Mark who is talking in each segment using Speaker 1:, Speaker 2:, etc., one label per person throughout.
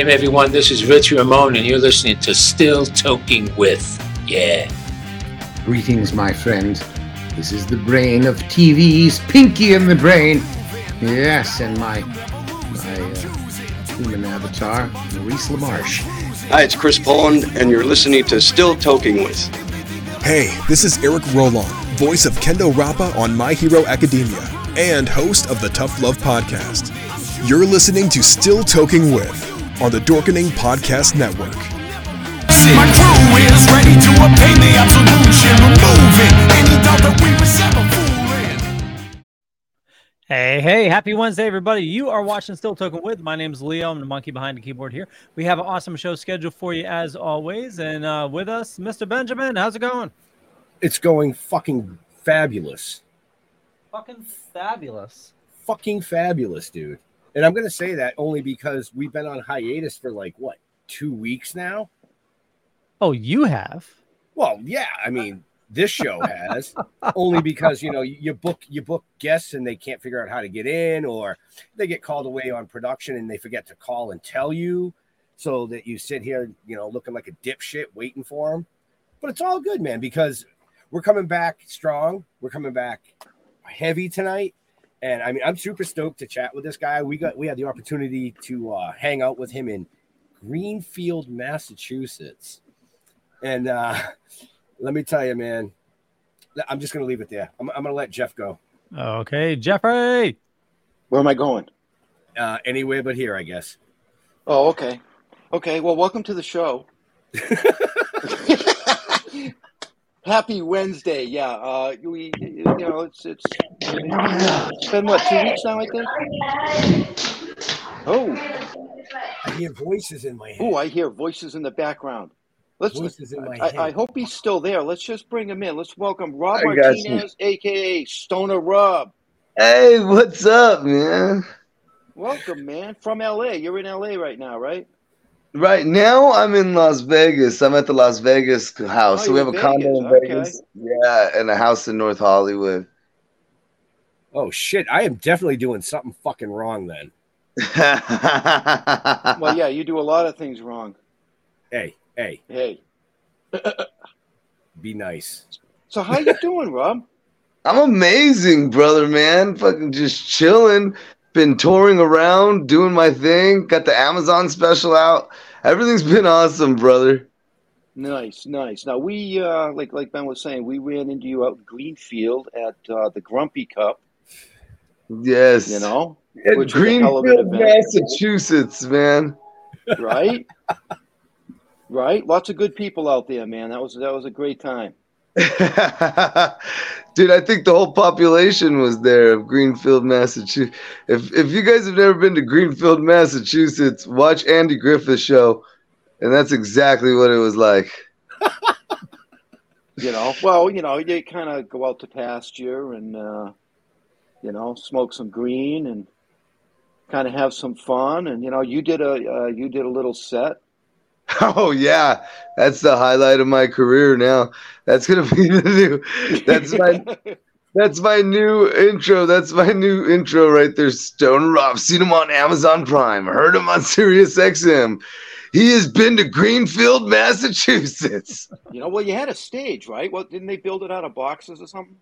Speaker 1: game, everyone. This is Rich Ramon, and you're listening to Still Toking With. Yeah.
Speaker 2: Greetings, my friend. This is the brain of TV's Pinky in the Brain. Yes, and my my uh, human avatar, Maurice LaMarche.
Speaker 3: Hi, it's Chris Poland, and you're listening to Still Toking With.
Speaker 4: Hey, this is Eric Rolon, voice of Kendo Rappa on My Hero Academia, and host of the Tough Love Podcast. You're listening to Still Toking With on the Dorkening Podcast Network.
Speaker 5: My crew is ready to obtain the absolution, removing any doubt that we was ever fooling.
Speaker 6: Hey, hey, happy Wednesday, everybody. You are watching Still Toking With. My name is Leo. I'm the monkey behind the keyboard here. We have an awesome show scheduled for you as always. And uh, with us, Mr. Benjamin. How's it going?
Speaker 7: It's going fucking fabulous.
Speaker 6: Fucking fabulous.
Speaker 7: Fucking fabulous, dude. And I'm going to say that only because we've been on hiatus for like what, two weeks now?
Speaker 6: Oh, you have?
Speaker 7: Well, yeah. I mean, this show has only because you know you book you book guests and they can't figure out how to get in, or they get called away on production and they forget to call and tell you, so that you sit here, you know, looking like a dipshit waiting for them. But it's all good, man, because we're coming back strong. We're coming back heavy tonight. And I mean, I'm super stoked to chat with this guy. We got we had the opportunity to uh, hang out with him in Greenfield, Massachusetts. And uh, let me tell you, man, I'm just gonna leave it there. I'm, I'm gonna let Jeff go.
Speaker 6: Okay, Jeffrey.
Speaker 8: Where am I going?
Speaker 7: Uh, anywhere but here, I guess.
Speaker 8: Oh, okay. Okay. Well, welcome to the show. Happy Wednesday. Yeah. Uh, we, you know, it's it's it's been what two weeks now, I think. Oh,
Speaker 7: I hear voices in my head.
Speaker 8: oh, I hear voices in the background. Let's.
Speaker 7: voices in my
Speaker 8: I,
Speaker 7: head.
Speaker 8: I hope he's still there. Let's just bring him in. Let's welcome Rob
Speaker 9: I got you.
Speaker 8: Martinez, aka Stoner Rob.
Speaker 9: Hey, what's up, man?
Speaker 8: Welcome, man, from LA. You're in LA right now, right?
Speaker 9: Right now, I'm in Las Vegas. I'm at the Las Vegas house.
Speaker 8: Oh,
Speaker 9: so we have a
Speaker 8: in
Speaker 9: condo in
Speaker 8: Vegas.
Speaker 9: Vegas. Yeah, and a house in North Hollywood.
Speaker 7: oh shit! I am definitely doing something fucking wrong then.
Speaker 8: Well, yeah, you do a lot of things wrong.
Speaker 7: Hey, hey,
Speaker 8: Hey,
Speaker 7: be nice.
Speaker 8: so how you doing, Rob?
Speaker 9: I'm amazing, brother, man. Fucking just chilling. Been touring around, doing my thing. Got the Amazon special out. Everything's been awesome, brother.
Speaker 8: Nice, nice. Now we, uh, like like Ben was saying, we ran into you out in Greenfield at uh, the Grumpy Cup.
Speaker 9: Yes.
Speaker 8: You know,
Speaker 9: At
Speaker 8: was a hell of an
Speaker 9: Greenfield. Massachusetts, man.
Speaker 8: right? right. Lots of good people out there, man. That was that was a great time.
Speaker 9: Dude, I think the whole population was there of Greenfield, Massachusetts. If if you guys have never been to Greenfield, Massachusetts, watch Andy Griffith's show, and that's exactly what it was like.
Speaker 8: You know, well, you know, you kind of go out to pasture and uh, you know smoke some green and kind of have some fun. And you know, you did a uh, you did a little set.
Speaker 9: Oh yeah, that's the highlight of my career now. That's gonna be the new. That's my that's my new intro. That's my new intro right there. Stoner Rob. Seen him on Amazon Prime. Heard him on Sirius XM. He has been to Greenfield, Massachusetts.
Speaker 8: You know, well, you had a stage, right? Well, didn't they build it out of boxes or something?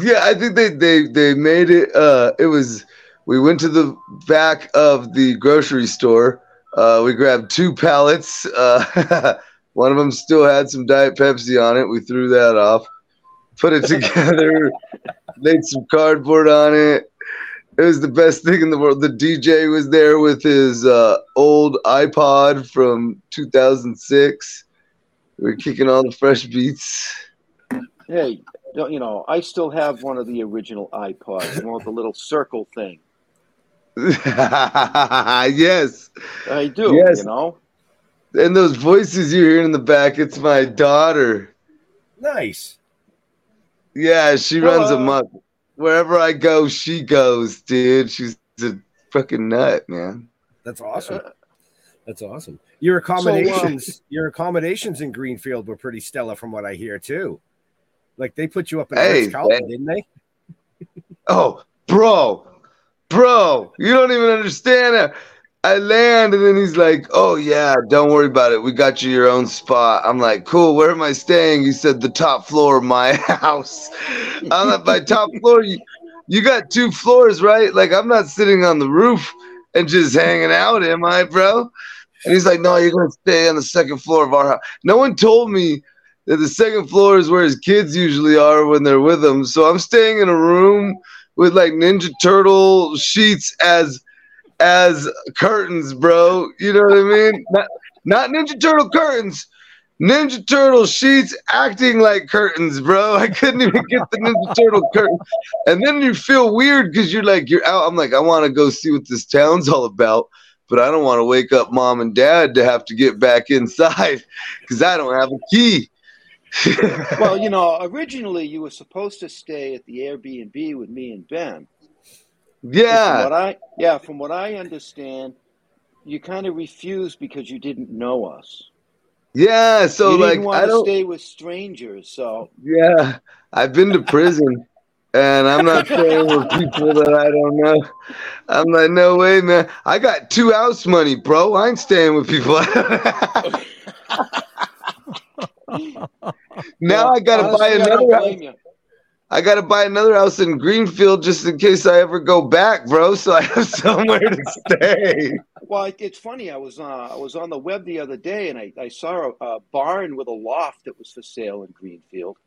Speaker 9: Yeah, I think they they they made it. Uh, it was. We went to the back of the grocery store. Uh, we grabbed two pallets. Uh, one of them still had some Diet Pepsi on it. We threw that off. Put it together. laid some cardboard on it. It was the best thing in the world. The DJ was there with his uh, old iPod from 2006. We were kicking all the fresh beats.
Speaker 8: Hey, you know, I still have one of the original iPods, one with the little circle thing.
Speaker 9: yes.
Speaker 8: I do.
Speaker 9: Yes.
Speaker 8: You know,
Speaker 9: And those voices you hear in the back, it's my daughter.
Speaker 7: Nice.
Speaker 9: Yeah, she runs
Speaker 8: Hello.
Speaker 9: amok. Wherever I go, she goes, dude. She's a fucking nut, man.
Speaker 7: That's awesome. That's awesome. Your accommodations, uh, your accommodations in Greenfield were pretty stellar, from what I hear too. Like they put you up in
Speaker 9: Hey,
Speaker 7: Ritz Carlton,
Speaker 9: man.
Speaker 7: didn't they?
Speaker 9: Oh, bro, bro, you don't even understand that. I land, and then he's like, "Oh yeah, don't worry about it. We got you your own spot." I'm like, "Cool. Where am I staying?" He said, "The top floor of my house." I'm like, "By top floor, you, you got two floors, right? Like, I'm not sitting on the roof and just hanging out, am I, bro?" And he's like, "No, you're gonna stay on the second floor of our house." No one told me that the second floor is where his kids usually are when they're with him. So I'm staying in a room with like Ninja Turtle sheets as as curtains, bro. You know what I mean? Not, not Ninja Turtle curtains. Ninja Turtle sheets acting like curtains, bro. I couldn't even get the Ninja Turtle curtain. And then you feel weird because you're like, you're out. I'm like, I want to go see what this town's all about, but I don't want to wake up mom and dad to have to get back inside because I don't have a key.
Speaker 8: well, you know, originally you were supposed to stay at the Airbnb with me and Ben. And From
Speaker 9: Yeah.
Speaker 8: what I yeah, from what I understand, you kind of refused because you didn't know us.
Speaker 9: Yeah. So,
Speaker 8: you
Speaker 9: like,
Speaker 8: didn't want
Speaker 9: I don't,
Speaker 8: stay with strangers. So
Speaker 9: yeah. I've been to prison. And I'm not staying with people that I don't know. I'm like, no way, man. I got two house money, bro. I ain't staying with people. now I gotta buy
Speaker 8: honestly, I don't
Speaker 9: another house.
Speaker 8: you.
Speaker 9: I gotta buy another house in Greenfield just in case I ever go back, bro. So I have somewhere to stay.
Speaker 8: Well, it's funny. I was uh, I was on the web the other day and I, I saw a, a barn with a loft that was for sale in Greenfield.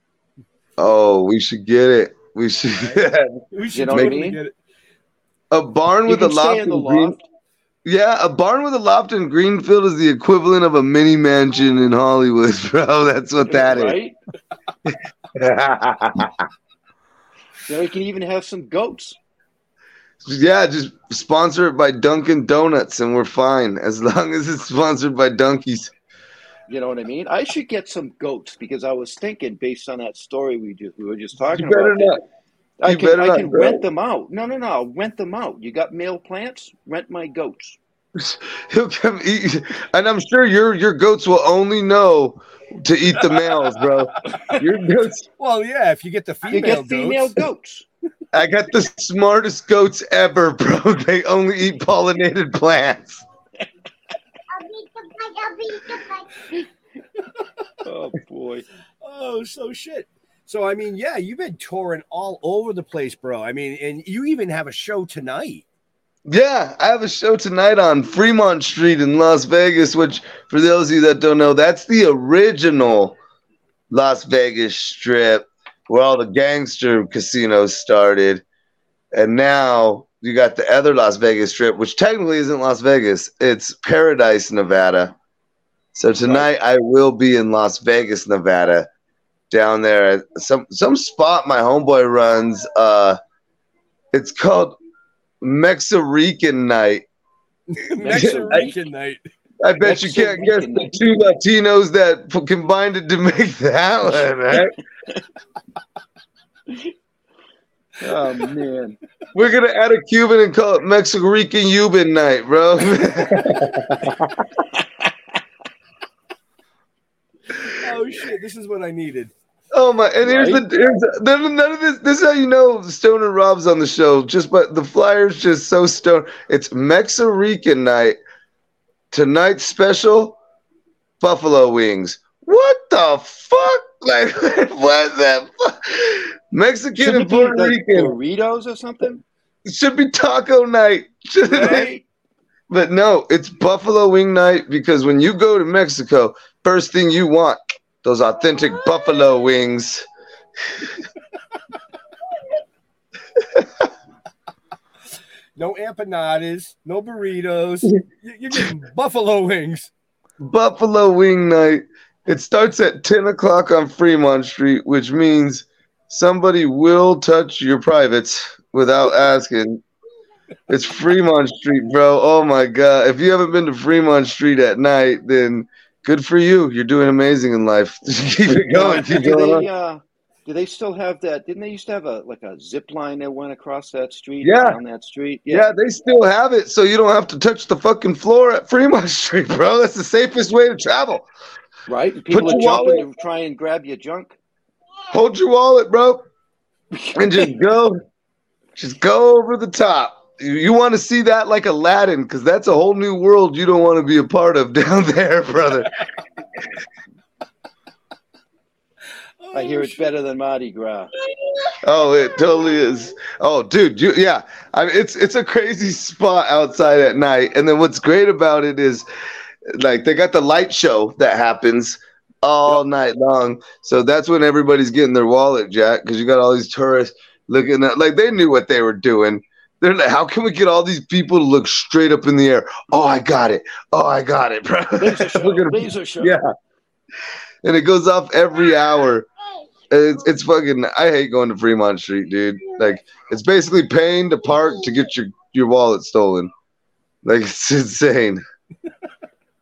Speaker 9: Oh, we should get it. We should
Speaker 7: We
Speaker 8: You
Speaker 7: should
Speaker 8: know what I mean?
Speaker 7: get it.
Speaker 9: a barn
Speaker 8: You
Speaker 9: with a
Speaker 8: can stay
Speaker 9: loft
Speaker 8: in the
Speaker 9: in Green.
Speaker 8: loft.
Speaker 9: Yeah, a barn with a loft in Greenfield is the equivalent of a mini mansion in Hollywood, bro. That's what that is.
Speaker 8: right? You know, you can even have some goats.
Speaker 9: yeah, just sponsor it by Dunkin' Donuts, and we're fine as long as it's sponsored by Donkeys.
Speaker 8: You know what I mean? I should get some goats because I was thinking, based on that story we just we were just talking
Speaker 9: You better
Speaker 8: about,
Speaker 9: not.
Speaker 8: I can
Speaker 9: better
Speaker 8: I
Speaker 9: not,
Speaker 8: can
Speaker 9: bro.
Speaker 8: rent them out. No, no, no, I'll rent them out. You got male plants? Rent my goats.
Speaker 9: He'll come eat, and I'm sure your your goats will only know to eat the males, bro. Your goats.
Speaker 7: Well, yeah, if you get the female
Speaker 8: You get female
Speaker 7: goats.
Speaker 8: goats.
Speaker 9: I got the smartest goats ever, bro. They only eat pollinated plants.
Speaker 8: Oh boy.
Speaker 7: Oh, so shit. So I mean, yeah, you've been touring all over the place, bro. I mean, and you even have a show tonight.
Speaker 9: Yeah, I have a show tonight on Fremont Street in Las Vegas, which, for those of you that don't know, that's the original Las Vegas strip where all the gangster casinos started. And now you got the other Las Vegas strip, which technically isn't Las Vegas, it's Paradise, Nevada. So tonight I will be in Las Vegas, Nevada, down there at some some spot my homeboy runs. Uh, it's called Mexican night.
Speaker 7: Mexican night.
Speaker 9: I bet you can't guess the two Latinos that p- combined it to make that one, right?
Speaker 8: Oh man.
Speaker 9: We're gonna add a Cuban and call it Mexican Cuban night, bro.
Speaker 7: Oh shit, this is what I needed.
Speaker 9: Oh my! And here's the here's none, of this. This is how you know Stoner Rob's on the show. Just but the flyer's just so stone. It's Mexican night. Tonight's special, buffalo wings. What the fuck? Like what the fuck? Mexican and Puerto
Speaker 8: like
Speaker 9: Rican.
Speaker 8: burritos or something?
Speaker 9: It should be taco night.
Speaker 8: Right?
Speaker 9: but no, it's buffalo wing night because when you go to Mexico, first thing you want those authentic buffalo wings.
Speaker 7: No empanadas, no burritos. You- You're getting buffalo wings.
Speaker 9: Buffalo wing night. It starts at 10 o'clock on Fremont Street, which means somebody will touch your privates without asking. It's Fremont Street, bro. Oh my God. If you haven't been to Fremont Street at night, then good for you. You're doing amazing in life. keep it going. Keep
Speaker 8: do
Speaker 9: going
Speaker 8: they uh do they still have that? Didn't they used to have a like a zip line that went across that street?
Speaker 9: Yeah.
Speaker 8: on that street?
Speaker 9: Yeah. they still have it, so you don't have to touch the fucking floor at Fremont Street, bro. That's the safest way to travel.
Speaker 8: Right? People
Speaker 9: Put
Speaker 8: are jumping
Speaker 9: wallet-
Speaker 8: to try and grab your junk.
Speaker 9: Hold your wallet, bro, and just go, just go over the top. You, want to see that like Aladdin because that's a whole new world you don't want to be a part of down there, brother.
Speaker 8: I hear it's better than Mardi Gras.
Speaker 9: Oh, it totally is. Oh, dude, you yeah. I mean, it's it's a crazy spot outside at night. And then what's great about it is, like, they got the light show that happens all night long. So that's when everybody's getting their wallet, Jack, because you got all these tourists looking at like they knew what they were doing. They're like, how can we get all these people to look straight up in the air? Oh, I got it. Oh, I got it, bro.
Speaker 8: Laser show.
Speaker 9: Gonna-
Speaker 8: Laser show.
Speaker 9: yeah. And it goes off every hour. It's, it's fucking. I hate going to Fremont Street, dude. Like, it's basically paying to park to get your your wallet stolen. Like, it's insane.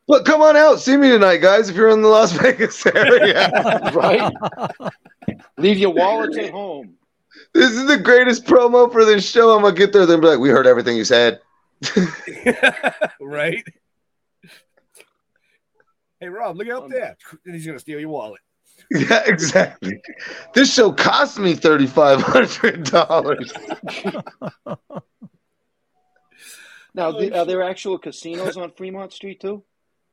Speaker 9: But come on out, see me tonight, guys. If you're in the Las Vegas area,
Speaker 8: right? Leave your wallets at home.
Speaker 9: This is the greatest promo for this show. I'm gonna get there, then be like, "We heard everything you said."
Speaker 7: right? Hey Rob, look up um, there. And he's gonna steal your wallet.
Speaker 9: Yeah, exactly. This show cost me thirty five hundred dollars.
Speaker 8: Now, the, are there actual casinos on Fremont Street too?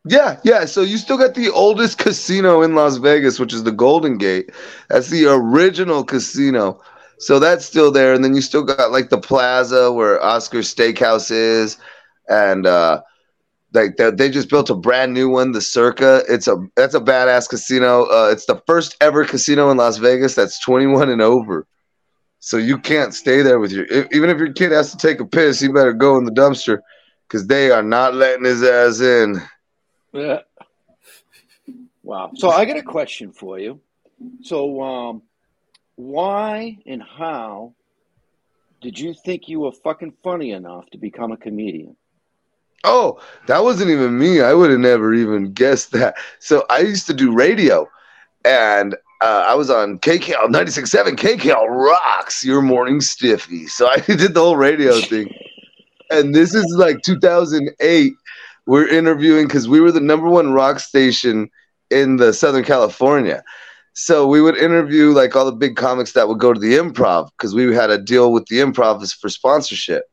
Speaker 9: Yeah, yeah. So you still got the oldest casino in Las Vegas, which is the Golden Gate. That's the original casino. So that's still there. And then you still got like the plaza where Oscar's Steakhouse is. And uh like they, just built a brand new one, the Circa. It's a that's a badass casino. Uh it's the first ever casino in Las Vegas that's 21 and over. So you can't stay there with your if, even if your kid has to take a piss, you better go in the dumpster because they are not letting his ass in.
Speaker 8: Yeah. Wow. So I got a question for you. So, um, why and how did you think you were fucking funny enough to become a comedian?
Speaker 9: Oh, that wasn't even me. I would have never even guessed that. So I used to do radio, and uh, I was on KCAL 96.7. KCAL rocks your morning stiffy. So I did the whole radio thing. And this is like 2008. We're interviewing because we were the number one rock station in the Southern California. So we would interview like all the big comics that would go to the improv because we had a deal with the improv for sponsorship.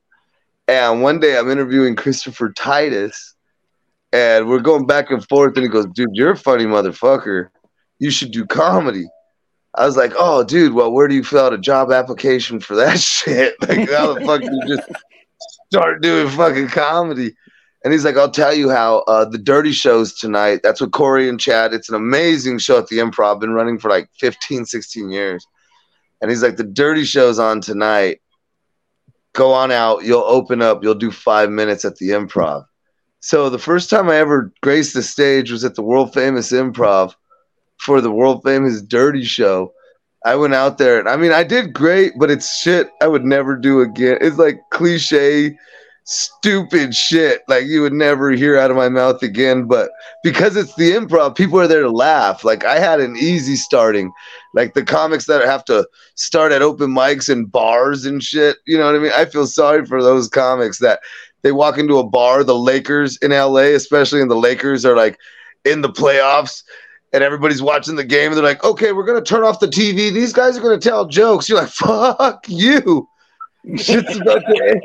Speaker 9: And one day I'm interviewing Christopher Titus, and we're going back and forth. And he goes, "Dude, you're a funny motherfucker. You should do comedy." I was like, "Oh, dude, well, where do you fill out a job application for that shit? Like, how the fuck do you just start doing fucking comedy?" And he's like, "I'll tell you how uh, the Dirty Shows tonight. That's with Corey and Chad. It's an amazing show at the Improv. Been running for like 15, 16 years." And he's like, "The Dirty Show's on tonight." go on out. You'll open up. You'll do five minutes at the improv. So the first time I ever graced the stage was at the world famous improv for the world famous Dirty Show. I went out there and I mean I did great, but it's shit I would never do again. It's like cliche, stupid shit like you would never hear out of my mouth again. But because it's the improv, people are there to laugh. Like I had an easy starting. Like the comics that have to start at open mics and bars and shit. You know what I mean? I feel sorry for those comics that they walk into a bar, the Lakers in LA, especially, and the Lakers are like in the playoffs and everybody's watching the game and they're like, okay, we're gonna turn off the TV. These guys are gonna tell jokes. You're like, fuck you. Shit's about to end.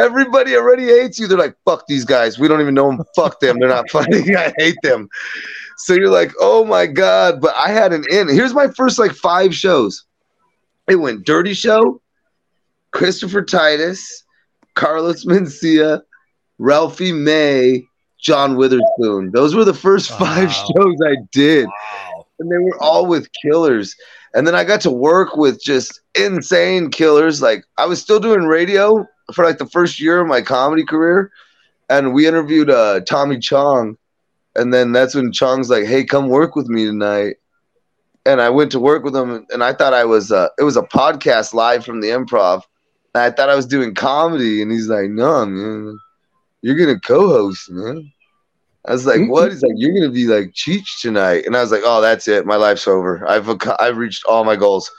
Speaker 9: Everybody already hates you. They're like, fuck these guys. We don't even know them. Fuck them. They're not funny. I hate them. So you're like, oh my God. But I had an in. Here's my first like five shows. It went Dirty Show, Christopher Titus, Carlos Mencia, Ralphie May, John Witherspoon. Those were the first five
Speaker 7: Wow.
Speaker 9: shows I did.
Speaker 7: Wow.
Speaker 9: And they were all with killers. And then I got to work with just insane killers. Like I was still doing radio for like the first year of my comedy career. And we interviewed uh, Tommy Chong. And then that's when Chong's like, hey, come work with me tonight. And I went to work with him and I thought I was uh it was a podcast live from the improv. And I thought I was doing comedy. And he's like, no, man, you're gonna co-host, man. I was like, "What?" He's like, "You're gonna be like Cheech tonight," and I was like, "Oh, that's it. My life's over. I've I've reached all my goals."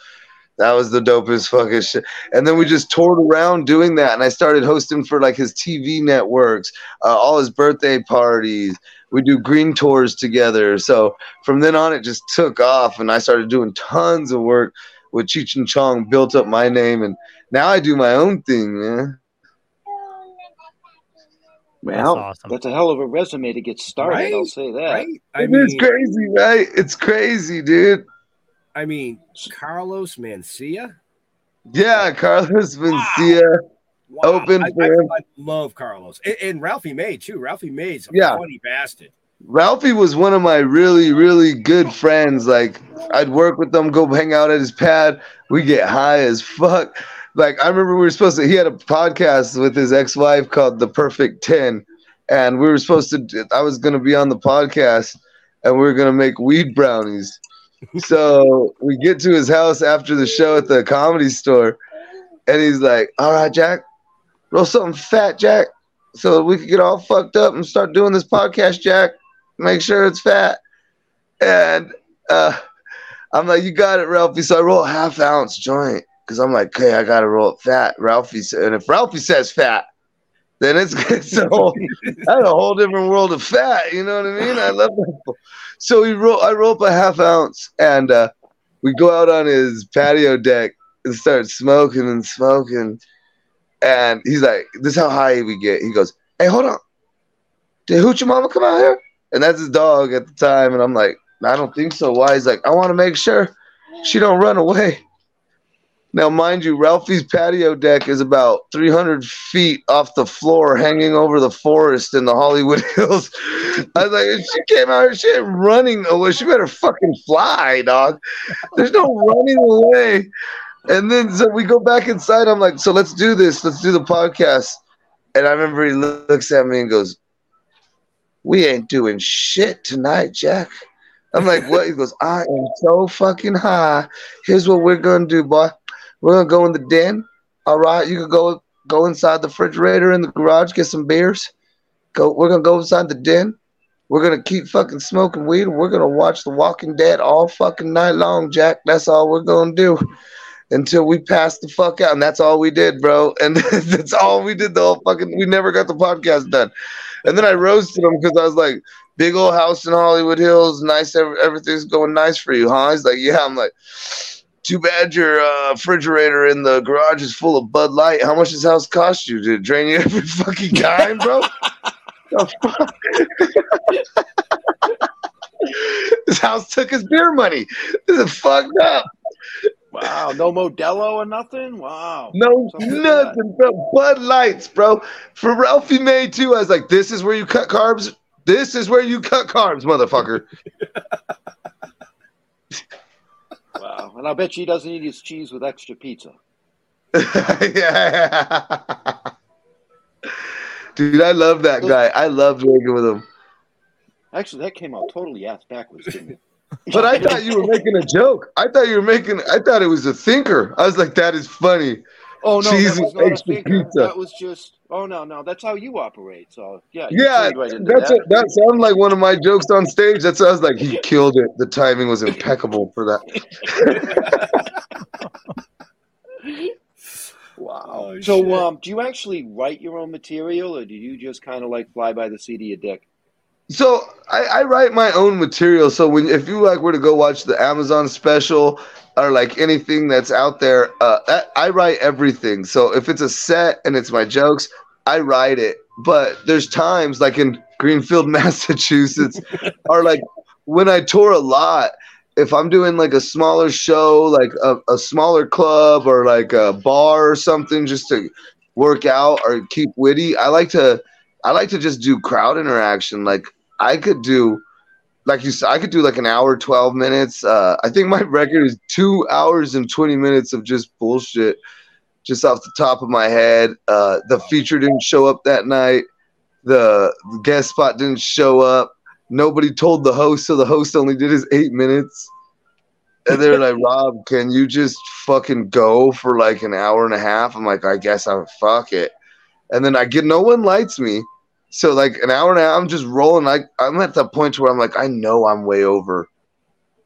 Speaker 9: That was the dopest fucking shit. And then we just toured around doing that, and I started hosting for like his TV networks, uh, all his birthday parties. We do green tours together. So from then on, it just took off, and I started doing tons of work with Cheech and Chong. Built up my name, and now I do my own thing, man.
Speaker 8: Well,
Speaker 6: awesome.
Speaker 8: that's a hell of a resume to get started.
Speaker 7: Right?
Speaker 8: I'll say that.
Speaker 7: Right? I
Speaker 9: It's
Speaker 7: mean,
Speaker 9: crazy, right? It's crazy, dude.
Speaker 7: I mean, Carlos Mencia.
Speaker 9: Yeah, Carlos Mencia.
Speaker 7: Wow.
Speaker 9: Open
Speaker 7: I,
Speaker 9: for
Speaker 7: I. I love Carlos and, and Ralphie May too. Ralphie May's a
Speaker 9: Yeah.
Speaker 7: funny bastard.
Speaker 9: Ralphie was one of my really, really good friends. Like, I'd work with them, go hang out at his pad. We get high as fuck. Like, I remember we were supposed to, he had a podcast with his ex wife called The Perfect 10. And we were supposed to, I was going to be on the podcast and we were going to make weed brownies. So we get to his house after the show at the comedy store. And he's like, All right, Jack, roll something fat, Jack, so we could get all fucked up and start doing this podcast, Jack make sure it's fat. And uh, I'm like, you got it, Ralphie. So I roll a half ounce joint because I'm like, okay, I gotta roll it fat. Ralphie and if Ralphie says fat, then it's it's a whole that's a whole different world of fat. You know what I mean? I love that. So we roll, I roll up a half ounce, and uh, we go out on his patio deck and start smoking and smoking. And he's like, "This is how high we get." He goes, "Hey, hold on, did Hoochie Mama come out here?" And that's his dog at the time. And I'm like, I don't think so. Why? He's like, I want to make sure she don't run away. Now, mind you, Ralphie's patio deck is about 300 feet off the floor, hanging over the forest in the Hollywood Hills. I was like, she came out she ain't running away. She better fucking fly, dog. There's no running away. And then so we go back inside. I'm like, so let's do this. Let's do the podcast. And I remember he looks at me and goes, we ain't doing shit tonight, Jack. I'm like, what? He goes, I am so fucking high. Here's what we're gonna do, boy. We're gonna go in the den. All right, you can go go inside the refrigerator in the garage, get some beers. Go. We're gonna go inside the den. We're gonna keep fucking smoking weed. We're gonna watch The Walking Dead all fucking night long, Jack. That's all we're gonna do until we pass the fuck out. And that's all we did, bro. And that's all we did the whole fucking. We never got the podcast done. And then I roasted him because I was like, big old house in Hollywood Hills, nice, everything's going nice for you, huh? He's like, yeah. I'm like, too bad your uh, refrigerator in the garage is full of Bud Light. How much does this house cost you? Did it drain you every fucking time, bro? The fuck? this house took his beer money. This is fucked up.
Speaker 8: Wow, no Modelo or nothing. Wow,
Speaker 9: No,
Speaker 8: Something like
Speaker 9: nothing, bro. Bud Lights, bro. For Ralphie May too, I was like, "This is where you cut carbs. This is where you cut carbs, motherfucker."
Speaker 8: Wow, and I bet you he doesn't eat his cheese with extra pizza.
Speaker 9: yeah. Dude, I love that guy. I love drinking with him.
Speaker 8: Actually, that came out totally ass backwards, didn't it?
Speaker 9: But I thought you were making a joke. I thought you were making. I thought it was a thinker. I was like, "That is funny."
Speaker 8: Oh no,
Speaker 9: Cheese
Speaker 8: that was
Speaker 9: with
Speaker 8: not a
Speaker 9: extra
Speaker 8: thinker.
Speaker 9: pizza.
Speaker 8: That was just. Oh no, no, that's how you operate. So yeah,
Speaker 9: Yeah,
Speaker 8: right
Speaker 9: that's
Speaker 8: that.
Speaker 9: a, that sounded like one of my jokes on stage. That's what I was like. He killed it. The timing was impeccable for that.
Speaker 8: Wow.
Speaker 7: Oh,
Speaker 8: so,
Speaker 7: shit.
Speaker 8: um, do you actually write your own material, or do you just kind of like fly by the seat of your dick?
Speaker 9: So I, I write my own material. So when if you like were to go watch the Amazon special or like anything that's out there, uh, I, I write everything. So if it's a set and it's my jokes, I write it. But there's times like in Greenfield, Massachusetts, or like when I tour a lot. If I'm doing like a smaller show, like a, a smaller club or like a bar or something, just to work out or keep witty, I like to I like to just do crowd interaction. Like I could do, like you said, I could do like an hour, twelve minutes. Uh, I think my record is two hours and twenty minutes of just bullshit, just off the top of my head. Uh, the feature didn't show up that night. The guest spot didn't show up. Nobody told the host, so the host only did his eight minutes. And they're like, Rob, can you just fucking go for like an hour and a half? I'm like, I guess I'll fuck it. And then I get no one lights me. So like an hour and a half, I'm just rolling. Like I'm at the point where I'm like, I know I'm way over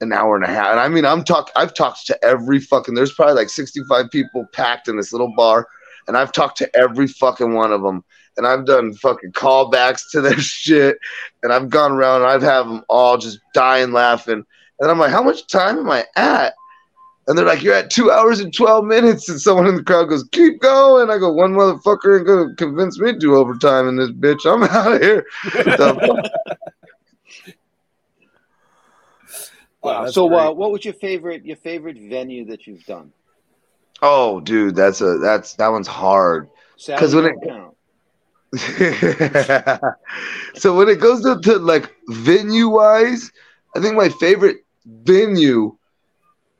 Speaker 9: an hour and a half. And I mean, I'm talk. I've talked to every fucking. There's probably like 65 people packed in this little bar, and I've talked to every fucking one of them. And I've done fucking callbacks to their shit, and I've gone around and I've had them all just dying laughing. And I'm like, how much time am I at? And they're like, "You're at two hours and twelve minutes," and someone in the crowd goes, "Keep going." I go, "One motherfucker ain't gonna convince me to do overtime in this bitch. I'm out of here." The?
Speaker 7: Wow,
Speaker 8: Wow. So, uh, what was your favorite your favorite venue that you've done?
Speaker 9: oh, dude, that's a that's that one's hard.
Speaker 8: Saturday
Speaker 9: when it-
Speaker 8: count.
Speaker 9: so when it goes to, to like venue wise, I think my favorite venue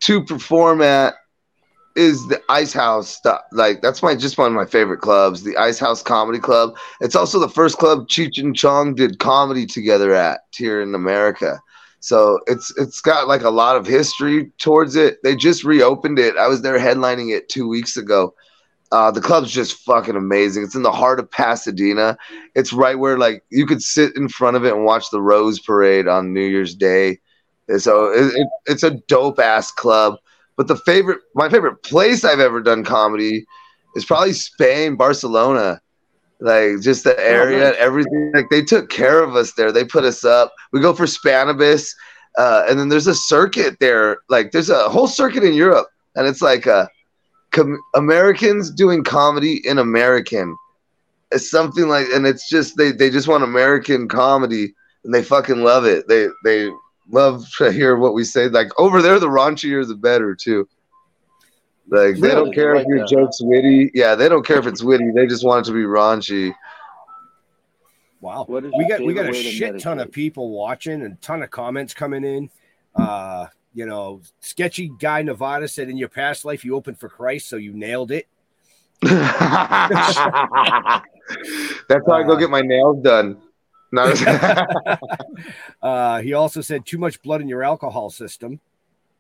Speaker 9: to perform at is the Ice House stuff. Like that's my just one of my favorite clubs, the Ice House Comedy Club. It's also the first club Cheech and Chong did comedy together at here in America. So it's it's got like a lot of history towards it. They just reopened it. I was there headlining it two weeks ago. Uh, the club's just fucking amazing. It's in the heart of Pasadena. It's right where like you could sit in front of it and watch the Rose Parade on New Year's Day. And so it, it, it's a dope ass club. But the favorite, my favorite place I've ever done comedy is probably Spain, Barcelona. Like just the area,
Speaker 8: nice.
Speaker 9: everything. Like they took care of us there. They put us up. We go for Spanibus, uh, and then there's a circuit there. Like there's a whole circuit in Europe, and it's like a com- Americans doing comedy in American. It's something like, and it's just they they just want American comedy, and they fucking love it. They they love to hear what we say. Like over there, the raunchier the better too. Like they don't care
Speaker 8: Like
Speaker 9: if your
Speaker 8: that.
Speaker 9: joke's witty. Yeah, they don't care if it's witty. They just want it to be raunchy.
Speaker 7: Wow.
Speaker 8: What is
Speaker 7: we got we got a
Speaker 8: favorite way
Speaker 7: shit ton of people watching and ton of comments coming in. Uh, you know, sketchy guy Nevada said in your past life you opened for Christ, so you nailed it.
Speaker 9: That's how I go get my nails done. No,
Speaker 7: Uh, he also said too much blood in your alcohol system.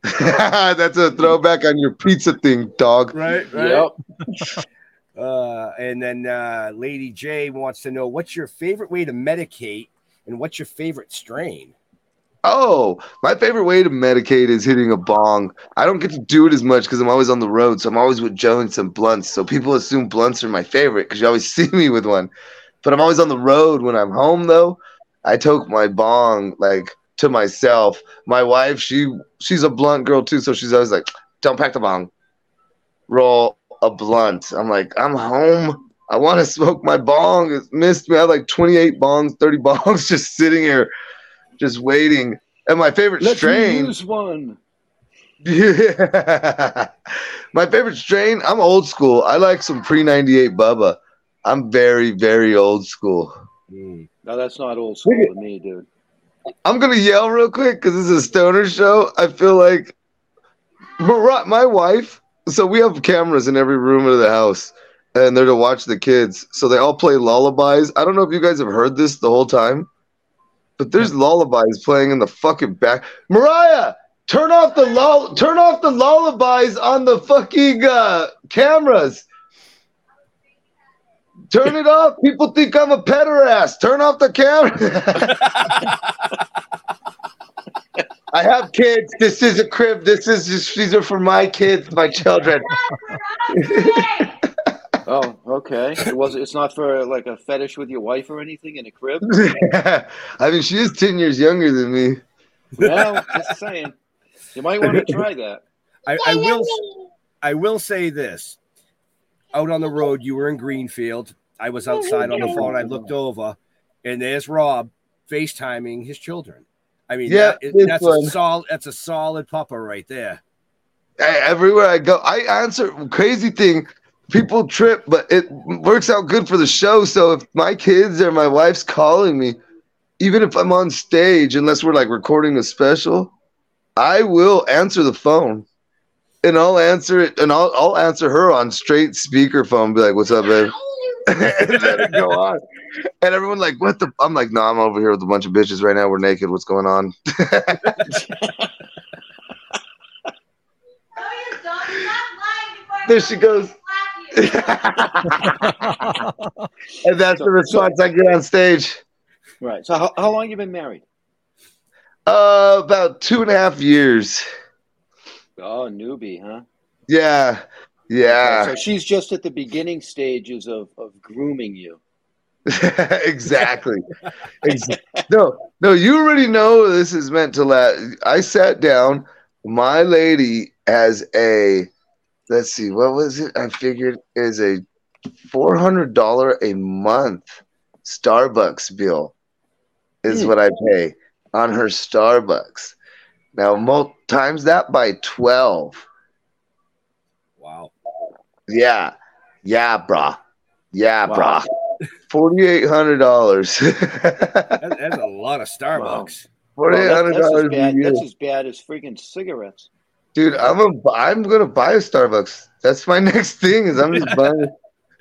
Speaker 9: that's a throwback on your pizza thing, dog.
Speaker 7: Right,
Speaker 8: Yep.
Speaker 7: Uh, and then uh, Lady J wants to know what's your favorite way to medicate and what's your favorite strain?
Speaker 9: Oh, my favorite way to medicate is hitting a bong. I don't get to do it as much because I'm always on the road, so I'm always with Joe and blunts. So people assume blunts are my favorite because you always see me with one. But I'm always on the road. When I'm home, though, I toke my bong like to myself. My wife, she she's a blunt girl too, so she's always like, "Don't pack the bong, roll a blunt." I'm like, I'm home. I want to smoke my bong. It's missed me. I have like 28 bongs, 30 bongs just sitting here just waiting. And my favorite
Speaker 8: Let's
Speaker 9: strain,
Speaker 8: use one.
Speaker 9: yeah. my favorite strain. I'm old school. I like some pre '98 Bubba. I'm very, very old school.
Speaker 8: No, that's not old school to me, dude.
Speaker 9: I'm gonna yell real quick because this is a stoner show. I feel like my wife. So we have cameras in every room of the house, and they're to watch the kids. So they all play lullabies. I don't know if you guys have heard this the whole time, but there's lullabies playing in the fucking back. Mariah, turn off the lull. Turn off the lullabies on the fucking uh, cameras. Turn it off. People think I'm a pederast. Turn off the camera. I have kids. This is a crib. This is just these are for my kids, my children.
Speaker 8: Oh, okay. It was. It's not for like a fetish with your wife or anything in a crib.
Speaker 9: I mean, she is ten years younger than me.
Speaker 8: Well, just saying. You might want to try that.
Speaker 7: I, I will I will say this. Out on the road, you were in Greenfield. I was outside on the phone. I looked over, and there's Rob FaceTiming his children. I mean,
Speaker 9: Yeah,
Speaker 7: that that's
Speaker 9: one.
Speaker 7: a solid that's a solid pupper right there.
Speaker 9: I- everywhere I go, I answer. Crazy thing, people trip, but it works out good for the show. So if my kids or my wife's calling me, even if I'm on stage, unless we're like recording a special, I will answer the phone. And I'll answer it, and I'll I'll answer her on straight speakerphone. Be like, "What's up, babe?" and let it go on. And everyone like, "What the?" I'm like, "No, I'm over here with a bunch of bitches right now. We're naked. What's going on?" there she goes. and that's the response I get on stage.
Speaker 8: Right. So, how, how long you been married?
Speaker 9: Uh, about two and a half years.
Speaker 8: Oh, newbie, huh?
Speaker 9: Yeah, yeah,
Speaker 8: So she's just at the beginning stages of, of grooming you.
Speaker 9: exactly. No, no, you already know this is meant to last. I sat down my lady has a let's see, what was it? I figured is a four hundred dollar a month Starbucks bill is
Speaker 8: Hmm.
Speaker 9: what I pay on her Starbucks. Now mul- times that by twelve.
Speaker 7: Wow.
Speaker 9: Yeah. Yeah, brah. Yeah,
Speaker 8: Wow.
Speaker 9: brah. Forty eight hundred dollars.
Speaker 7: That, that's a lot of Starbucks.
Speaker 9: Forty eight
Speaker 8: Well,
Speaker 9: hundred
Speaker 8: that- that's, as bad,
Speaker 9: year.
Speaker 8: that's as bad as freaking cigarettes.
Speaker 9: Dude, I'm a, I'm gonna buy a Starbucks. That's my next thing. Is I'm just buying.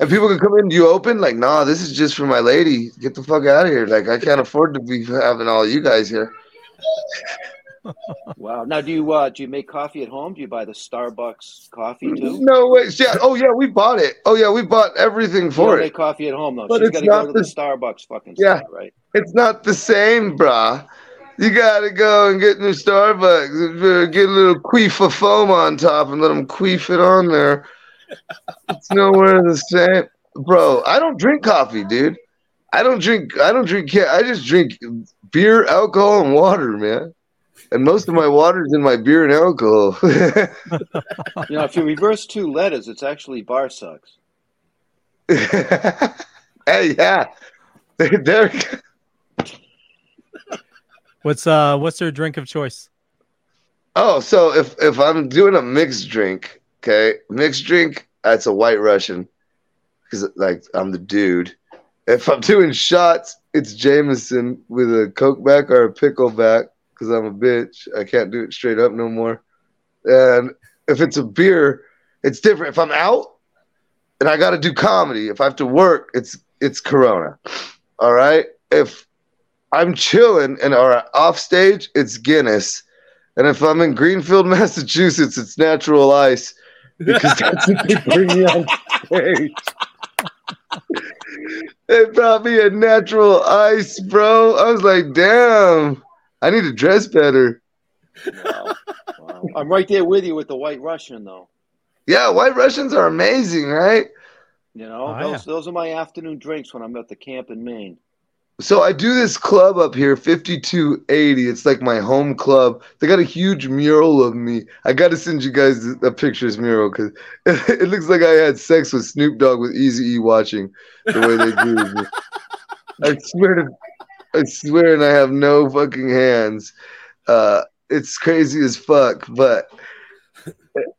Speaker 9: And people can come in. You open? Like, nah, this is just for my lady. Get the fuck out of here. Like, I can't afford to be having all you guys here.
Speaker 8: Wow. Now, do you uh, do you make coffee at home? Do you buy the Starbucks coffee too?
Speaker 9: No way. Yeah. Oh yeah, we bought it. Oh yeah, we bought everything
Speaker 8: You
Speaker 9: for
Speaker 8: don't
Speaker 9: it.
Speaker 8: make coffee at home though.
Speaker 9: But
Speaker 8: She's
Speaker 9: it's
Speaker 8: got to go
Speaker 9: not
Speaker 8: to the
Speaker 9: the-
Speaker 8: Starbucks fucking
Speaker 9: Yeah.
Speaker 8: spot, right?
Speaker 9: It's not the same, brah. You gotta go and get in the Starbucks. Get a little queef of foam on top and let them queef it on there. It's nowhere the same, bro. I don't drink coffee, dude. I don't drink. I don't drink. I just drink beer, alcohol, and water, man. And most of my water's in my beer and alcohol.
Speaker 8: You know, if you reverse two letters, it's actually bar sucks.
Speaker 9: hey, yeah, there.
Speaker 6: What's uh what's their drink of choice?
Speaker 9: Oh, so if if I'm doing a mixed drink, okay, mixed drink, that's a White Russian, because like I'm the dude. If I'm doing shots, it's Jameson with a Coke back or a pickle back, because I'm a bitch. I can't do it straight up no more. And if it's a beer, it's different. If I'm out and I got to do comedy, if I have to work, it's it's Corona. All right. If I'm chilling and are off stage, it's Guinness. And if I'm in Greenfield, Massachusetts, it's natural ice because that's what they bring me on stage. they brought me a natural ice, bro. I was like, damn, I need to dress better.
Speaker 8: Wow. Wow. I'm right there with you with the White Russian though.
Speaker 9: Yeah, White Russians are amazing, right?
Speaker 8: You know,
Speaker 6: Oh,
Speaker 8: those those are my afternoon drinks when I'm at the camp in Maine.
Speaker 9: So I do this club up here, 5280. It's like my home club. They got a huge mural of me. I got to send you guys a pictures mural because it looks like I had sex with Snoop Dogg with Easy E watching the way they do. I swear to, I swear, and I have no fucking hands. Uh, it's crazy as fuck. But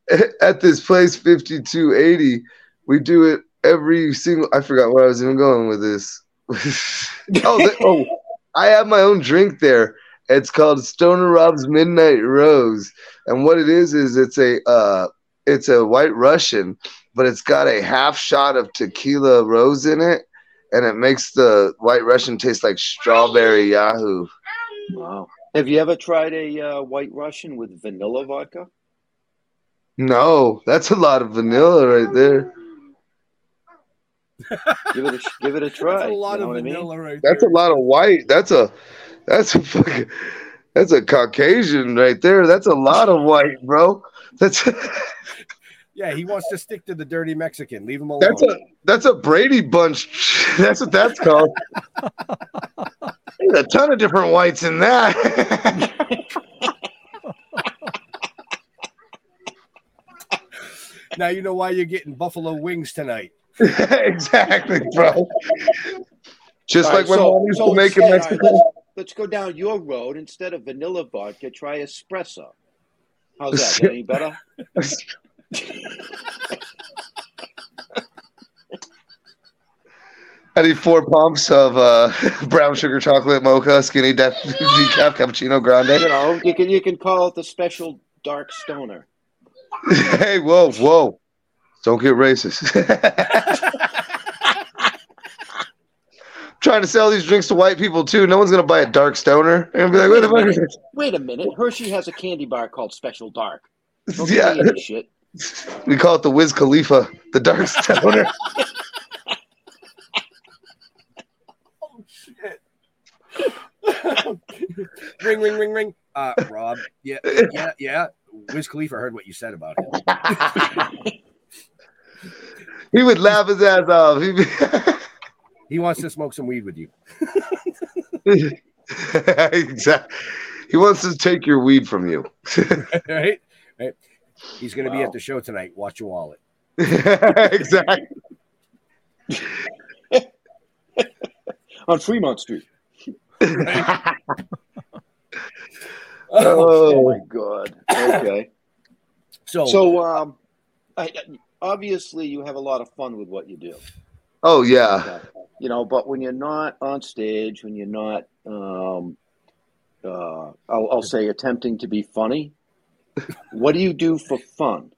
Speaker 9: at this place, 5280, we do it every single. I forgot where I was even going with this. oh, they, oh, I have my own drink there. It's called Stoner Rob's Midnight Rose, and what it is is it's a uh, it's a White Russian, but it's got a half shot of tequila rose in it, and it makes the White Russian taste like strawberry Yahoo.
Speaker 8: Wow. Have you ever tried a uh, White Russian with vanilla vodka?
Speaker 9: No, that's a lot of vanilla right there.
Speaker 8: Give it a give it a try.
Speaker 7: That's a lot
Speaker 8: you know
Speaker 7: of
Speaker 8: what I mean?
Speaker 7: vanilla right there.
Speaker 9: That's a lot of white. That's a that's a fucking that's a Caucasian right there. That's a lot of white, bro. That's
Speaker 7: Yeah, he wants to stick to the dirty Mexican. Leave him alone.
Speaker 9: that's a that's a Brady bunch. That's what that's called. There's a ton of different whites in that.
Speaker 7: now you know why you're getting buffalo wings tonight.
Speaker 9: exactly, bro. Just
Speaker 8: All
Speaker 9: like
Speaker 8: right,
Speaker 9: when
Speaker 8: so-
Speaker 9: mom used
Speaker 8: so
Speaker 9: to make in
Speaker 8: instead, all right,
Speaker 9: Mexico.
Speaker 8: let's, let's go down your road. Instead of vanilla vodka, try espresso. How's that any better?
Speaker 9: I need four pumps of uh, brown sugar chocolate mocha, skinny de- decaf cappuccino
Speaker 8: You
Speaker 9: grande.
Speaker 8: know, you can you can call it the special dark stoner.
Speaker 9: hey, whoa, whoa! Don't get racist. Trying to sell these drinks to white people too. No one's gonna buy a dark stoner. They're gonna be like, "What the fuck is?
Speaker 8: Wait a minute. Hershey has a candy bar called Special Dark. Don't
Speaker 9: Yeah.
Speaker 8: yeah. shit.
Speaker 9: We call it the Wiz Khalifa, the dark stoner. Oh shit!
Speaker 7: ring, ring, ring, ring. Uh, Rob. Yeah, yeah, yeah. Wiz Khalifa heard what you said about him.
Speaker 9: he would laugh his ass off. Be
Speaker 7: He wants to smoke some weed with you.
Speaker 9: exactly. He wants to take your weed from you.
Speaker 7: right? Right. He's going to be at the show tonight. Watch your wallet.
Speaker 9: exactly.
Speaker 8: On Fremont Street.
Speaker 9: Oh.
Speaker 8: my god. Okay.
Speaker 7: So,
Speaker 8: So, um, I, obviously, you have a lot of fun with what you do.
Speaker 9: Oh yeah.
Speaker 8: You know, but when you're not on stage, when you're not, um, uh, I'll, I'll say, attempting to be funny, what do you do for fun?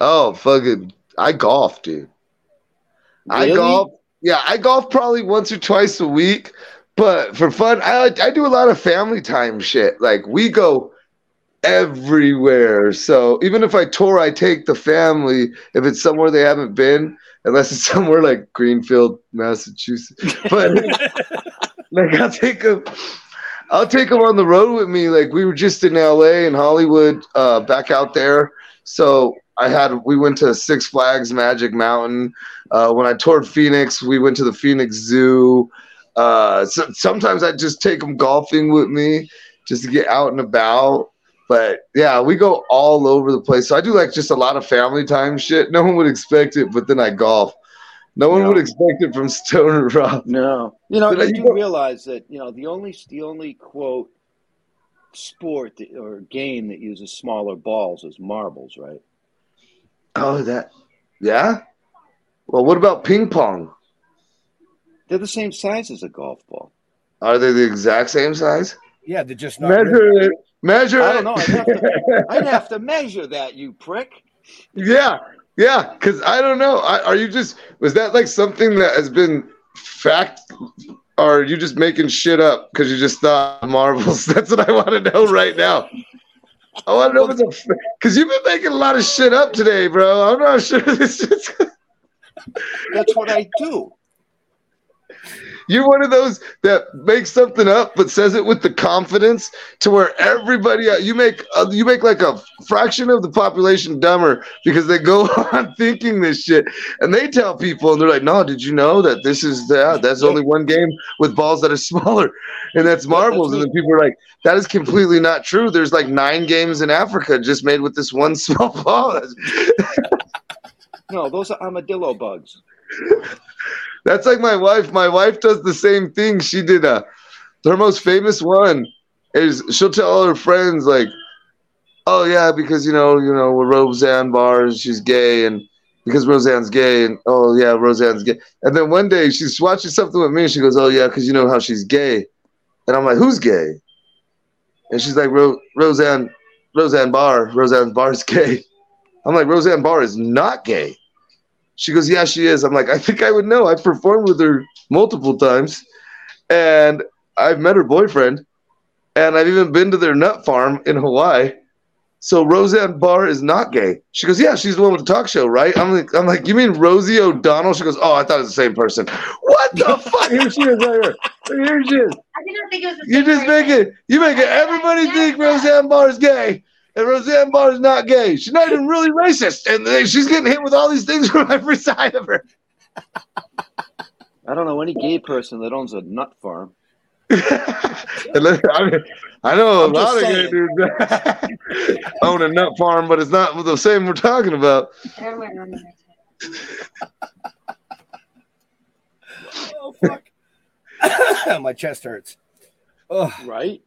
Speaker 9: Oh fucking! I golf, dude. I golf. Yeah, I golf probably once or twice a week. But for fun, I I do a lot of family time shit. Like we go everywhere. So even if I tour, I take the family if it's somewhere they haven't been, unless it's somewhere like Greenfield, Massachusetts. But like I'll take them, I'll take them on the road with me. Like we were just in L.A. and Hollywood, uh, back out there. So I had we went to Six Flags Magic Mountain. Uh, when I toured Phoenix, we went to the Phoenix Zoo. Uh, so sometimes I just take them golfing with me just to get out and about. But yeah, we go all over the place. So I do like just a lot of family time shit. No one would expect it, but then I golf. No one
Speaker 8: No.
Speaker 9: would expect it from Stoner Rob.
Speaker 8: No, you know,
Speaker 9: But
Speaker 8: you
Speaker 9: you
Speaker 8: do
Speaker 9: go-
Speaker 8: realize that you know the only the only quote sport that, or game that uses smaller balls is marbles, right?
Speaker 9: Oh, that, yeah. Well, what about ping pong?
Speaker 8: They're the same size as a golf ball.
Speaker 9: Are they the exact same size?
Speaker 7: yeah, they're just not.
Speaker 9: Measure it. Measure
Speaker 8: I don't know. I'd have to, I'd have to measure that, you prick.
Speaker 9: Yeah, yeah. Because I don't know. I, are you just was that like something that has been fact, or are you just making shit up because you just thought marbles? That's what I want to know right now. I want to know because you've been making a lot of shit up today, bro. I'm not sure this is.
Speaker 8: That's what I do.
Speaker 9: You're one of those that makes something up but says it with the confidence to where everybody you make uh, you make like a fraction of the population dumber because they go on thinking this shit and they tell people and they're like, "No, did you know that this is that? that's only one game with balls that are smaller and that's marbles." and then people are like, "That is completely not true. There's like nine games in Africa just made with this one small ball."
Speaker 8: No, those are armadillo bugs.
Speaker 9: That's like my wife. My wife does the same thing. She did a her most famous one is she'll tell all her friends like, "Oh yeah, because you know, you know, Roseanne Barrs, she's gay, and because Roseanne's gay, and oh yeah, Roseanne's gay." And then one day she's watching something with me, and she goes, "Oh yeah, because you know how she's gay," and I'm like, "Who's gay?" And she's like, Ro- "Roseanne, Roseanne Barr, Roseanne Barr's gay." I'm like, "Roseanne Barr is not gay." She goes, Yeah, she is. I'm like, I think I would know. I've performed with her multiple times. And I've met her boyfriend. And I've even been to their nut farm in Hawaii. So Roseanne Barr is not gay. She goes, Yeah, she's the one with the talk show, right? I'm like, I'm like, you mean Rosie O'Donnell? She goes, Oh, I thought it was the same person. What the fuck? Here she is right here. Here she is.
Speaker 10: I didn't think it was the
Speaker 9: You
Speaker 10: same
Speaker 9: just
Speaker 10: person.
Speaker 9: make it you make it everybody think Roseanne Barr is gay. And Roseanne Barr is not gay. She's not even really racist. And she's getting hit with all these things from every side of her.
Speaker 8: I don't know any gay person that owns a nut farm.
Speaker 9: I, mean, I know a
Speaker 8: I'm
Speaker 9: lot of gay dudes own a nut farm, but it's not the same we're talking about.
Speaker 10: Everyone on the
Speaker 7: Oh, fuck. My chest hurts. Oh,
Speaker 8: Right?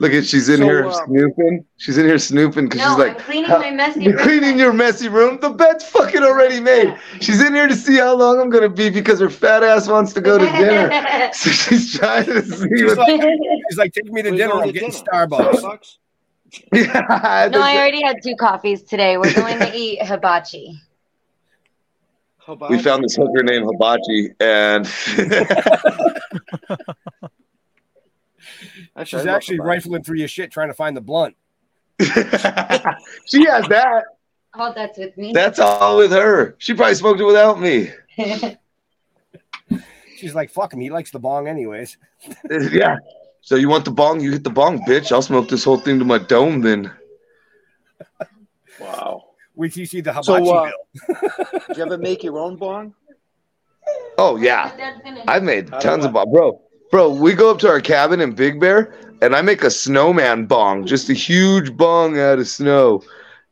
Speaker 9: Look at she's in
Speaker 8: So,
Speaker 9: here
Speaker 8: um,
Speaker 9: snooping. She's in here snooping because
Speaker 10: No,
Speaker 9: she's like,
Speaker 10: I'm cleaning my messy
Speaker 9: You're
Speaker 10: room.
Speaker 9: cleaning your messy room. The bed's fucking already made. She's in here to see how long I'm gonna be because her fat ass wants to go to dinner. So she's trying to see
Speaker 7: she's
Speaker 9: what.
Speaker 7: like, she's like, take me to
Speaker 8: Where you
Speaker 7: dinner.
Speaker 8: going
Speaker 7: I'm getting
Speaker 8: dinner?
Speaker 7: Starbucks.
Speaker 8: Starbucks?
Speaker 9: Yeah,
Speaker 10: No, I already had two coffees today. We're going to eat hibachi.
Speaker 8: How about
Speaker 9: we found this hooker named Hibachi, and
Speaker 7: She's actually rifling through your shit trying to find the blunt.
Speaker 9: she has that.
Speaker 10: Oh, that's with me.
Speaker 9: That's all with her. She probably smoked it without me.
Speaker 7: She's like, fuck him. He likes the bong anyways.
Speaker 9: yeah. So you want the bong? You hit the bong, bitch. I'll smoke this whole thing to my dome then.
Speaker 8: Wow.
Speaker 7: Wait till you see the hibachi
Speaker 8: So, uh,
Speaker 7: bill.
Speaker 8: did you ever make your own bong?
Speaker 9: Oh yeah, I've made tons of bong, bro. Bro, we go up to our cabin in Big Bear, and I make a snowman bong, just a huge bong out of snow,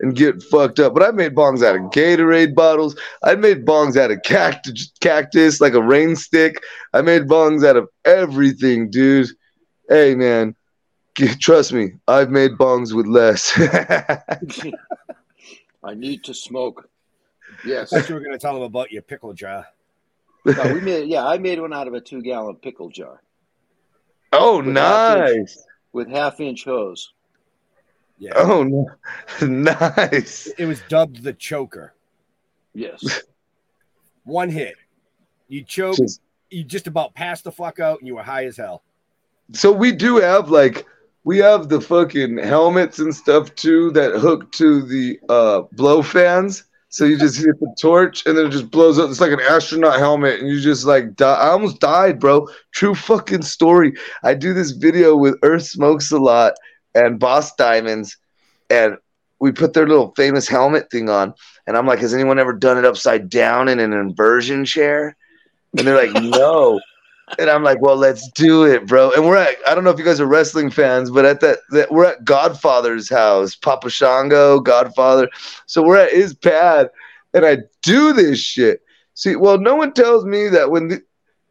Speaker 9: and get fucked up. But I made bongs out of Gatorade bottles. I made bongs out of cactus, cactus like a rain stick. I made bongs out of everything, dude. Hey, man, trust me, I've made bongs with less.
Speaker 8: I need to smoke. Yes.
Speaker 7: I thought you were going to tell them about your pickle jar.
Speaker 8: No, we made yeah, I made one out of a two gallon pickle jar
Speaker 9: oh,
Speaker 8: With half inch-
Speaker 9: nice.
Speaker 8: with half inch hose.
Speaker 7: Yeah.
Speaker 9: Oh, no. nice.
Speaker 7: It was dubbed the choker.
Speaker 8: Yes.
Speaker 7: One hit. You choke,
Speaker 9: Just-
Speaker 7: you just about passed the fuck out and you were high as hell.
Speaker 9: So we do have like we have the fucking helmets and stuff too that hook to the uh blow fans. So you just hit the torch and then it just blows up. It's like an astronaut helmet, and you just like die. I almost died, bro. True fucking story. I do this video with Earth Smokes a lot and Boss Diamonds, and we put their little famous helmet thing on. And I'm like, has anyone ever done it upside down in an inversion chair? And they're like, no. And I'm like, well, let's do it, bro. And we're at, I don't know if you guys are wrestling fans, but at that, that we're at Godfather's house, Papa Shango, Godfather. So we're at his pad and I do this shit. See, well, no one tells me that when the,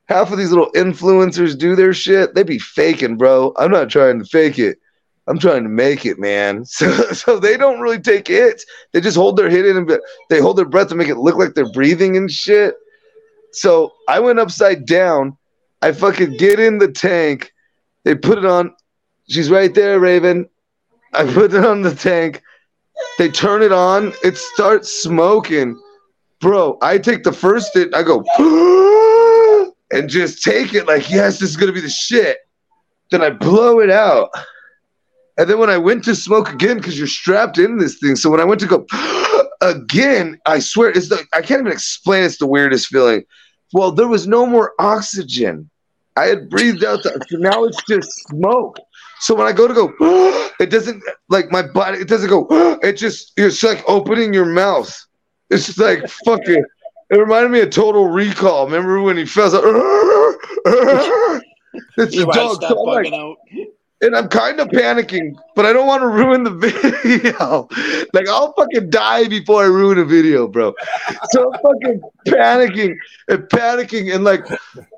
Speaker 9: half of these little influencers do their shit, they be faking, bro. I'm not trying to fake it. I'm trying to make it, man. So, so they don't really take hits. They just hold their hit in and they hold their breath to make it look like they're breathing and shit. So I went upside down. I fucking get in the tank. They put it on. She's right there, Raven. I put it on the tank. They turn it on. It starts smoking. Bro, I take the first hit. I go and just take it like, yes, this is going to be the shit. Then I blow it out. And then when I went to smoke again, because you're strapped in this thing. So when I went to go again, I swear, it's the, I can't even explain. It's the weirdest feeling. Well, there was no more oxygen. I had breathed out the, so now it's just smoke. So when I go to go, it doesn't like my body. It doesn't go. It just it's like opening your mouth. It's just like fucking. It reminded me of Total Recall. Remember when he fell? Like, it's the dog. So I'm like-
Speaker 8: out.
Speaker 9: And I'm kind of panicking, but I don't want to ruin the video. like I'll fucking die before I ruin a video, bro. So I'm fucking panicking and panicking and like,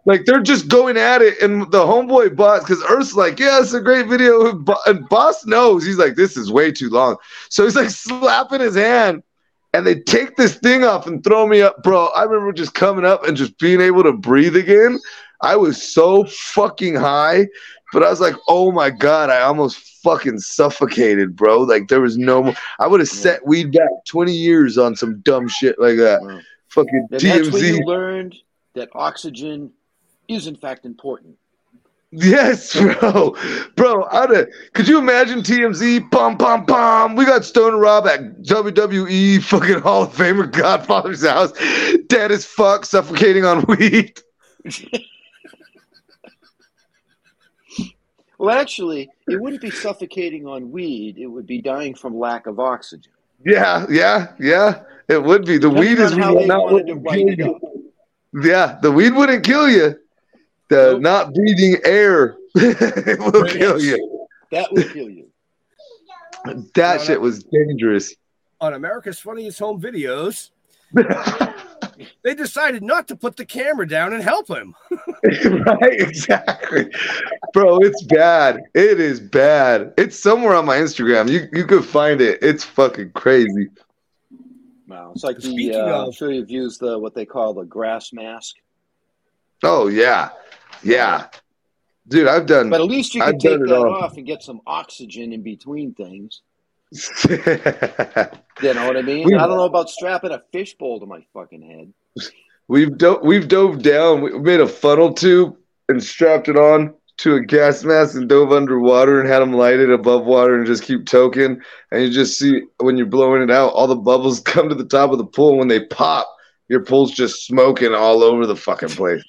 Speaker 9: like they're just going at it. And the homeboy boss, because Earth's like, yeah, it's a great video, and boss knows he's like, this is way too long. So he's like slapping his hand. And they take this thing off and throw me up, bro. I remember just coming up and just being able to breathe again. I was so fucking high but I was like, oh my god, I almost fucking suffocated, bro. Like there was no more. I would have set weed back twenty years on some dumb shit like that.
Speaker 8: Wow.
Speaker 9: Fucking
Speaker 8: And that's when you learned that oxygen is in fact important.
Speaker 9: Yes, bro, bro. I'd have, could you imagine TMZ? Pom pom pom. We got Stoner Rob at WWE fucking Hall of Famer Godfather's house, dead as fuck, suffocating on weed.
Speaker 8: Well, actually, it wouldn't be suffocating on weed. It would be dying from lack of oxygen.
Speaker 9: Yeah, yeah, yeah. It would be. The
Speaker 8: Depending
Speaker 9: weed is
Speaker 8: on
Speaker 9: not
Speaker 8: wanted to
Speaker 9: what
Speaker 8: write
Speaker 9: kill you. Yeah, the weed wouldn't kill you. The not breathing air it will kill you.
Speaker 8: That would kill you.
Speaker 9: That shit was dangerous.
Speaker 7: On America's Funniest Home Videos, they decided not to put the camera down and help him.
Speaker 9: right, exactly. Bro, it's bad. It is bad. It's somewhere on my Instagram. You you could find it. It's fucking crazy.
Speaker 8: Wow, it's like the.
Speaker 7: Speaking
Speaker 8: Uh, I'm sure you've used the what they call the grass mask,
Speaker 9: Oh yeah. Yeah. Dude, I've done
Speaker 8: but at least you can
Speaker 9: I've
Speaker 8: take that off and get some oxygen in between things. You know what I mean?
Speaker 9: We-
Speaker 8: I don't know about strapping a fishbowl to my fucking head.
Speaker 9: We've do- we've dove down. We made a funnel tube and strapped it on to a gas mask and dove underwater and had them lighted above water and just keep toking. And you just see when you're blowing it out, all the bubbles come to the top of the pool. And when they pop, your pool's just smoking all over the fucking place.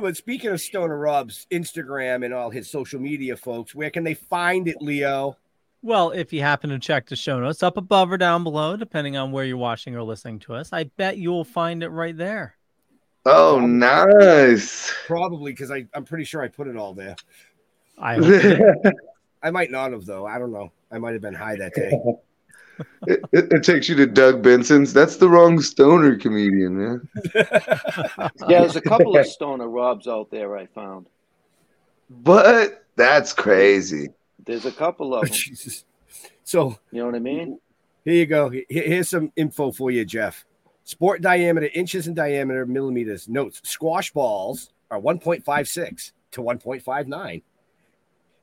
Speaker 7: But speaking of Stoner Rob's Instagram and all his social media folks, where can they find it, Leo?
Speaker 6: Well, if you happen to check the show notes up above or down below, depending on where you're watching or listening to us, I bet you'll find it right there.
Speaker 9: Oh, nice.
Speaker 7: Probably because I I'm pretty sure I put it all there.
Speaker 6: I
Speaker 7: I might not have though. I don't know. I might have been high that day.
Speaker 9: it, it takes you to Doug Benson's. That's the wrong stoner comedian, man.
Speaker 8: Yeah, there's a couple of stoner Robs out there I found.
Speaker 9: But that's crazy.
Speaker 8: There's a couple of them.
Speaker 7: Jesus. So
Speaker 8: You know what I mean?
Speaker 7: here you go. Here's some info for you, Jeff. Sport diameter, inches in diameter, millimeters. Notes: squash balls are 1.56 to 1.59.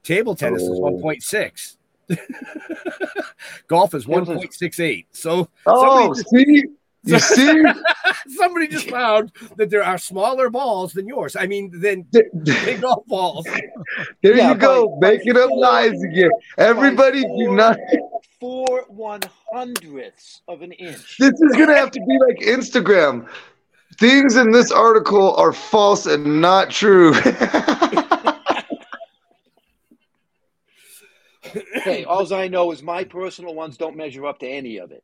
Speaker 7: Table tennis is
Speaker 9: Oh.
Speaker 7: 1.6. Golf is 1.68. So
Speaker 9: Oh,
Speaker 7: somebody just,
Speaker 9: see? You see?
Speaker 7: somebody just found that there are smaller balls than yours. I mean, than big golf balls.
Speaker 9: There
Speaker 8: Yeah,
Speaker 9: you go,
Speaker 8: by- by
Speaker 9: making up
Speaker 8: four-
Speaker 9: lies again. Everybody,
Speaker 8: By
Speaker 9: do not.
Speaker 8: Four one hundredths of an inch.
Speaker 9: This is gonna have to be like Instagram. Things in this article are false and not true.
Speaker 8: Hey, all I know is my personal ones don't measure up to any of it.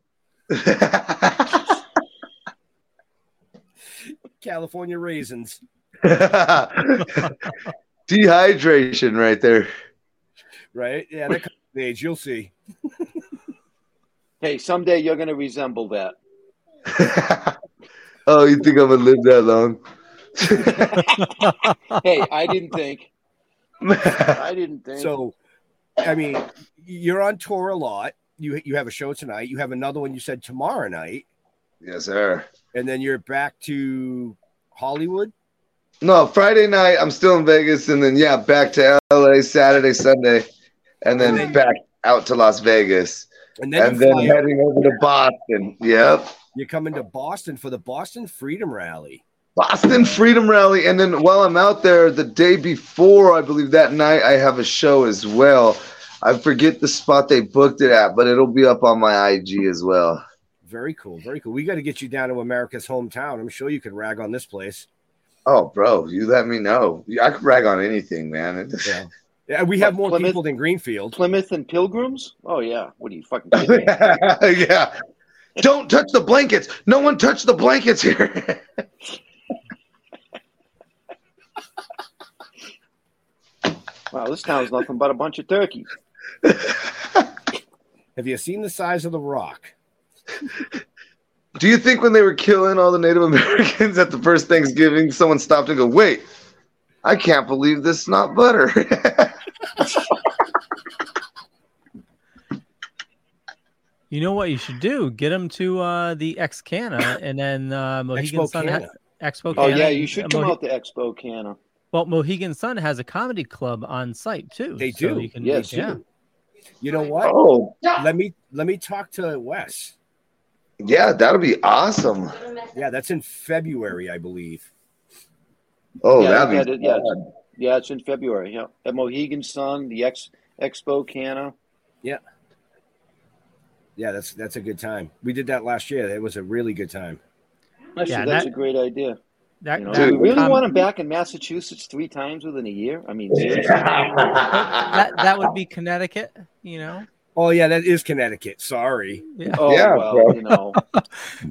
Speaker 7: California raisins.
Speaker 9: Dehydration, right there.
Speaker 7: Right? Yeah, that comes of age. You'll see.
Speaker 8: Hey, someday you're going to resemble that.
Speaker 9: oh, you think I'm gonna live that long?
Speaker 8: Hey, I didn't think. I didn't think.
Speaker 7: So, I mean, you're on tour a lot. You you have a show tonight. You have another one. You said tomorrow night,
Speaker 9: yes, sir.
Speaker 7: and then you're back to Hollywood.
Speaker 9: No, Friday night I'm still in Vegas, and then yeah, back to LA Saturday, Sunday, and then
Speaker 7: And then-
Speaker 9: back out to Las Vegas,
Speaker 7: And then,
Speaker 9: and then heading over to Boston. Yep.
Speaker 7: you're coming to Boston for the Boston Freedom Rally.
Speaker 9: Boston Freedom Rally. And then while I'm out there, the day before, I believe that night, I have a show as well. I forget the spot they booked it at, but it'll be up on my IG as well.
Speaker 7: Very cool. Very cool. We got to get you down to America's hometown. I'm sure you could rag on this place.
Speaker 9: Oh, bro, you let me know. I could rag on anything, man. It just-
Speaker 7: Yeah. Yeah, we have more
Speaker 8: Plymouth-
Speaker 7: people than Greenfield.
Speaker 8: Plymouth and Pilgrims? Oh yeah. What are you fucking kidding me?
Speaker 9: yeah. Don't touch the blankets. No one touch the blankets here.
Speaker 8: Wow, this town's nothing but a bunch of turkeys.
Speaker 7: Have you seen the size of the rock?
Speaker 9: Do you think when they were killing all the Native Americans at the first Thanksgiving, someone stopped and go, wait, I can't believe this is not butter?
Speaker 6: You know what you should do? Get them to uh, the Ex Cana, and then uh, Mohegan
Speaker 7: Expo
Speaker 6: Sun. Ha-
Speaker 7: Cana.
Speaker 6: Expo
Speaker 8: Oh yeah, you should come
Speaker 6: Mohe-
Speaker 8: out to Expo Canna.
Speaker 6: Well, Mohegan Sun has a comedy club on site too.
Speaker 7: They
Speaker 6: so
Speaker 7: do.
Speaker 6: You can,
Speaker 8: Yes,
Speaker 6: yeah.
Speaker 7: You know what?
Speaker 9: oh,
Speaker 7: Let me let me talk to Wes.
Speaker 9: yeah, that'll be awesome.
Speaker 7: Yeah, that's in February, I believe.
Speaker 9: Oh,
Speaker 8: Yeah,
Speaker 9: that'd be
Speaker 8: that is- yeah.
Speaker 9: fun.
Speaker 8: Yeah, it's in February. Yeah, at Mohegan Sun, the Ex Expo Canna.
Speaker 7: Yeah, yeah, that's that's a good time. We did that last year. It was a really good time.
Speaker 8: Actually,
Speaker 6: Yeah,
Speaker 8: that's
Speaker 6: that-
Speaker 8: a great idea.
Speaker 6: That,
Speaker 8: You know,
Speaker 6: that,
Speaker 8: do we really
Speaker 6: com-
Speaker 8: want him back in Massachusetts three times within a year? I mean, seriously.
Speaker 6: that that would be Connecticut. You know.
Speaker 7: Oh yeah, that is Connecticut. Sorry.
Speaker 6: Yeah.
Speaker 8: Oh
Speaker 9: Yeah,
Speaker 8: well,
Speaker 9: bro.
Speaker 8: you know.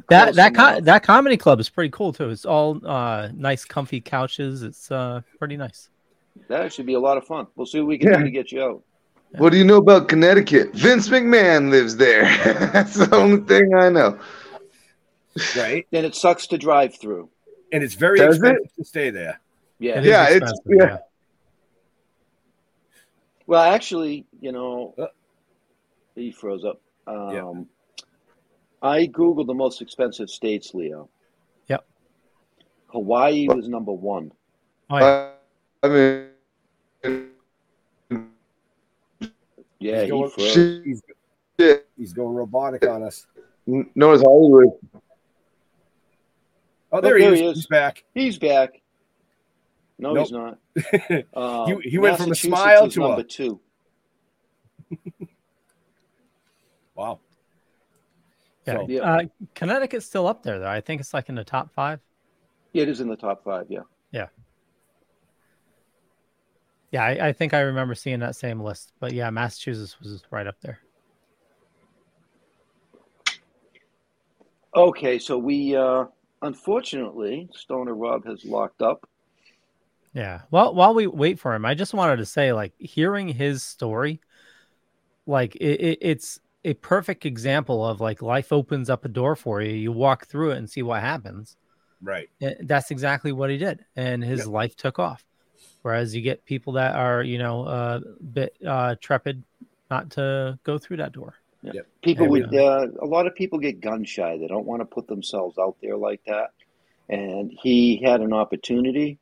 Speaker 6: That that co-
Speaker 8: enough.
Speaker 6: that comedy club is pretty cool too. It's all uh, nice, comfy couches. It's uh, pretty nice.
Speaker 8: That should be a lot of fun. We'll see what we can
Speaker 9: Yeah.
Speaker 8: do to get you out.
Speaker 9: What do you know about Connecticut? Vince McMahon lives there. That's the only thing I know.
Speaker 7: Right.
Speaker 8: Then it sucks to drive through.
Speaker 7: And it's very
Speaker 9: Does it?
Speaker 7: expensive to stay there.
Speaker 8: Yeah.
Speaker 6: It is
Speaker 9: Yeah, it's-
Speaker 6: expensive,
Speaker 9: yeah.
Speaker 8: Well, actually, you know,
Speaker 7: Uh.
Speaker 8: he froze up. Um,
Speaker 7: Yeah.
Speaker 8: I googled the most expensive states, Leo.
Speaker 6: Yep.
Speaker 8: Hawaii was number one.
Speaker 6: Oh, yeah.
Speaker 9: I mean,
Speaker 8: Yeah,
Speaker 7: He's
Speaker 8: he
Speaker 7: going-
Speaker 8: froze.
Speaker 9: shit.
Speaker 7: He's, he's going robotic on us.
Speaker 9: North Hollywood.
Speaker 7: Oh, there,
Speaker 8: Oh,
Speaker 7: he,
Speaker 8: there
Speaker 7: is.
Speaker 8: he is.
Speaker 7: He's back.
Speaker 8: He's back. No,
Speaker 7: Nope.
Speaker 8: he's not. Uh,
Speaker 7: He- he went from a
Speaker 8: Massachusetts
Speaker 7: smile
Speaker 8: is
Speaker 7: to a-
Speaker 8: number two.
Speaker 7: Wow.
Speaker 6: Yeah.
Speaker 7: So-
Speaker 8: Yeah.
Speaker 6: Uh, Connecticut's still up there though. I think it's like in the top five.
Speaker 8: Yeah, it is in the top five. Yeah.
Speaker 6: Yeah, I, I think I remember seeing that same list. But yeah, Massachusetts was right up there.
Speaker 8: Okay, so we uh unfortunately, Stoner Rob has locked up.
Speaker 6: Yeah. Well, while we wait for him, I just wanted to say, like, hearing his story, like, it, it, it's a perfect example of like life opens up a door for you. You walk through it and see what happens.
Speaker 7: Right.
Speaker 6: And that's exactly what he did, and his
Speaker 7: Yep.
Speaker 6: life took off. Whereas you get people that are, you know, a bit uh, trepid not to go through that door.
Speaker 8: Yeah. People
Speaker 6: There we
Speaker 8: would, uh, a lot of people get gun shy. They don't want to put themselves out there like that. And he had an opportunity.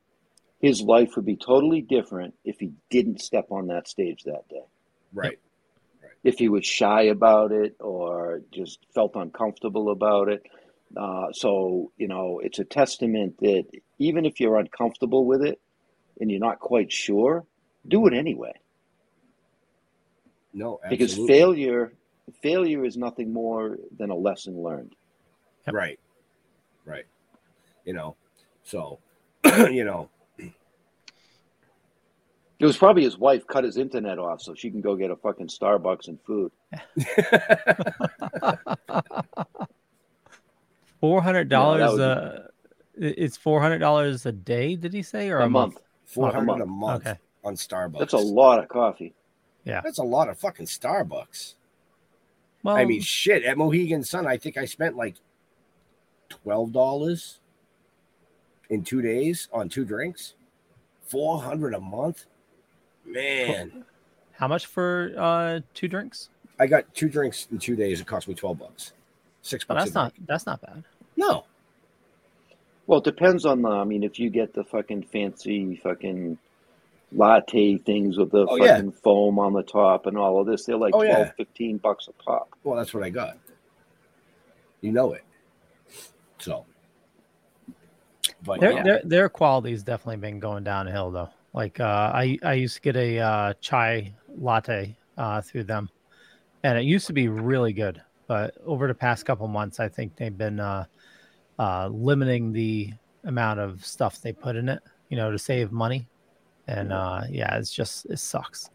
Speaker 8: His life would be totally different if he didn't step on that stage that day.
Speaker 7: Right.
Speaker 8: If he was shy about it or just felt uncomfortable about it. Uh, so, you know, it's a testament that even if you're uncomfortable with it and you're not quite sure, do it anyway.
Speaker 7: No,
Speaker 8: Because failure failure is nothing more than a lesson learned.
Speaker 7: Right. Right. You know, so, you know,
Speaker 8: It was probably his wife cut his internet off so she can go get a fucking Starbucks and food.
Speaker 6: Four hundred dollars.
Speaker 8: No,
Speaker 6: uh, it's four hundred dollars a day. Did he say or a,
Speaker 8: A month.
Speaker 7: four
Speaker 8: A
Speaker 7: a
Speaker 8: month.
Speaker 7: month
Speaker 6: Okay.
Speaker 7: on Starbucks.
Speaker 8: That's a lot of coffee.
Speaker 6: Yeah.
Speaker 7: That's a lot of fucking Starbucks.
Speaker 6: Well,
Speaker 7: I mean, shit. At Mohegan Sun, I think I spent like twelve dollars in two days on two drinks. Four hundred a month, man.
Speaker 6: how much for uh, two drinks?
Speaker 7: I got two drinks in two days. It cost me twelve bucks. Six
Speaker 6: Oh,
Speaker 7: bucks.
Speaker 6: that's not
Speaker 7: drink.
Speaker 6: that's not bad.
Speaker 7: No.
Speaker 8: Well, it depends on the. I mean, if you get the fucking fancy fucking latte things with the
Speaker 7: Oh, yeah.
Speaker 8: fucking foam on the top and all of this, they're like
Speaker 7: Oh,
Speaker 8: 12,
Speaker 7: yeah.
Speaker 8: 15 bucks a pop.
Speaker 7: Well, that's what I got. You know it. So. But
Speaker 6: Their
Speaker 7: yeah.
Speaker 6: their their quality's definitely been going downhill though. Like uh, I I used to get a uh, chai latte uh, through them, and it used to be really good. But over the past couple months, I think they've been uh, uh, limiting the amount of stuff they put in it, you know, to save money. And uh, yeah, it's just it sucks.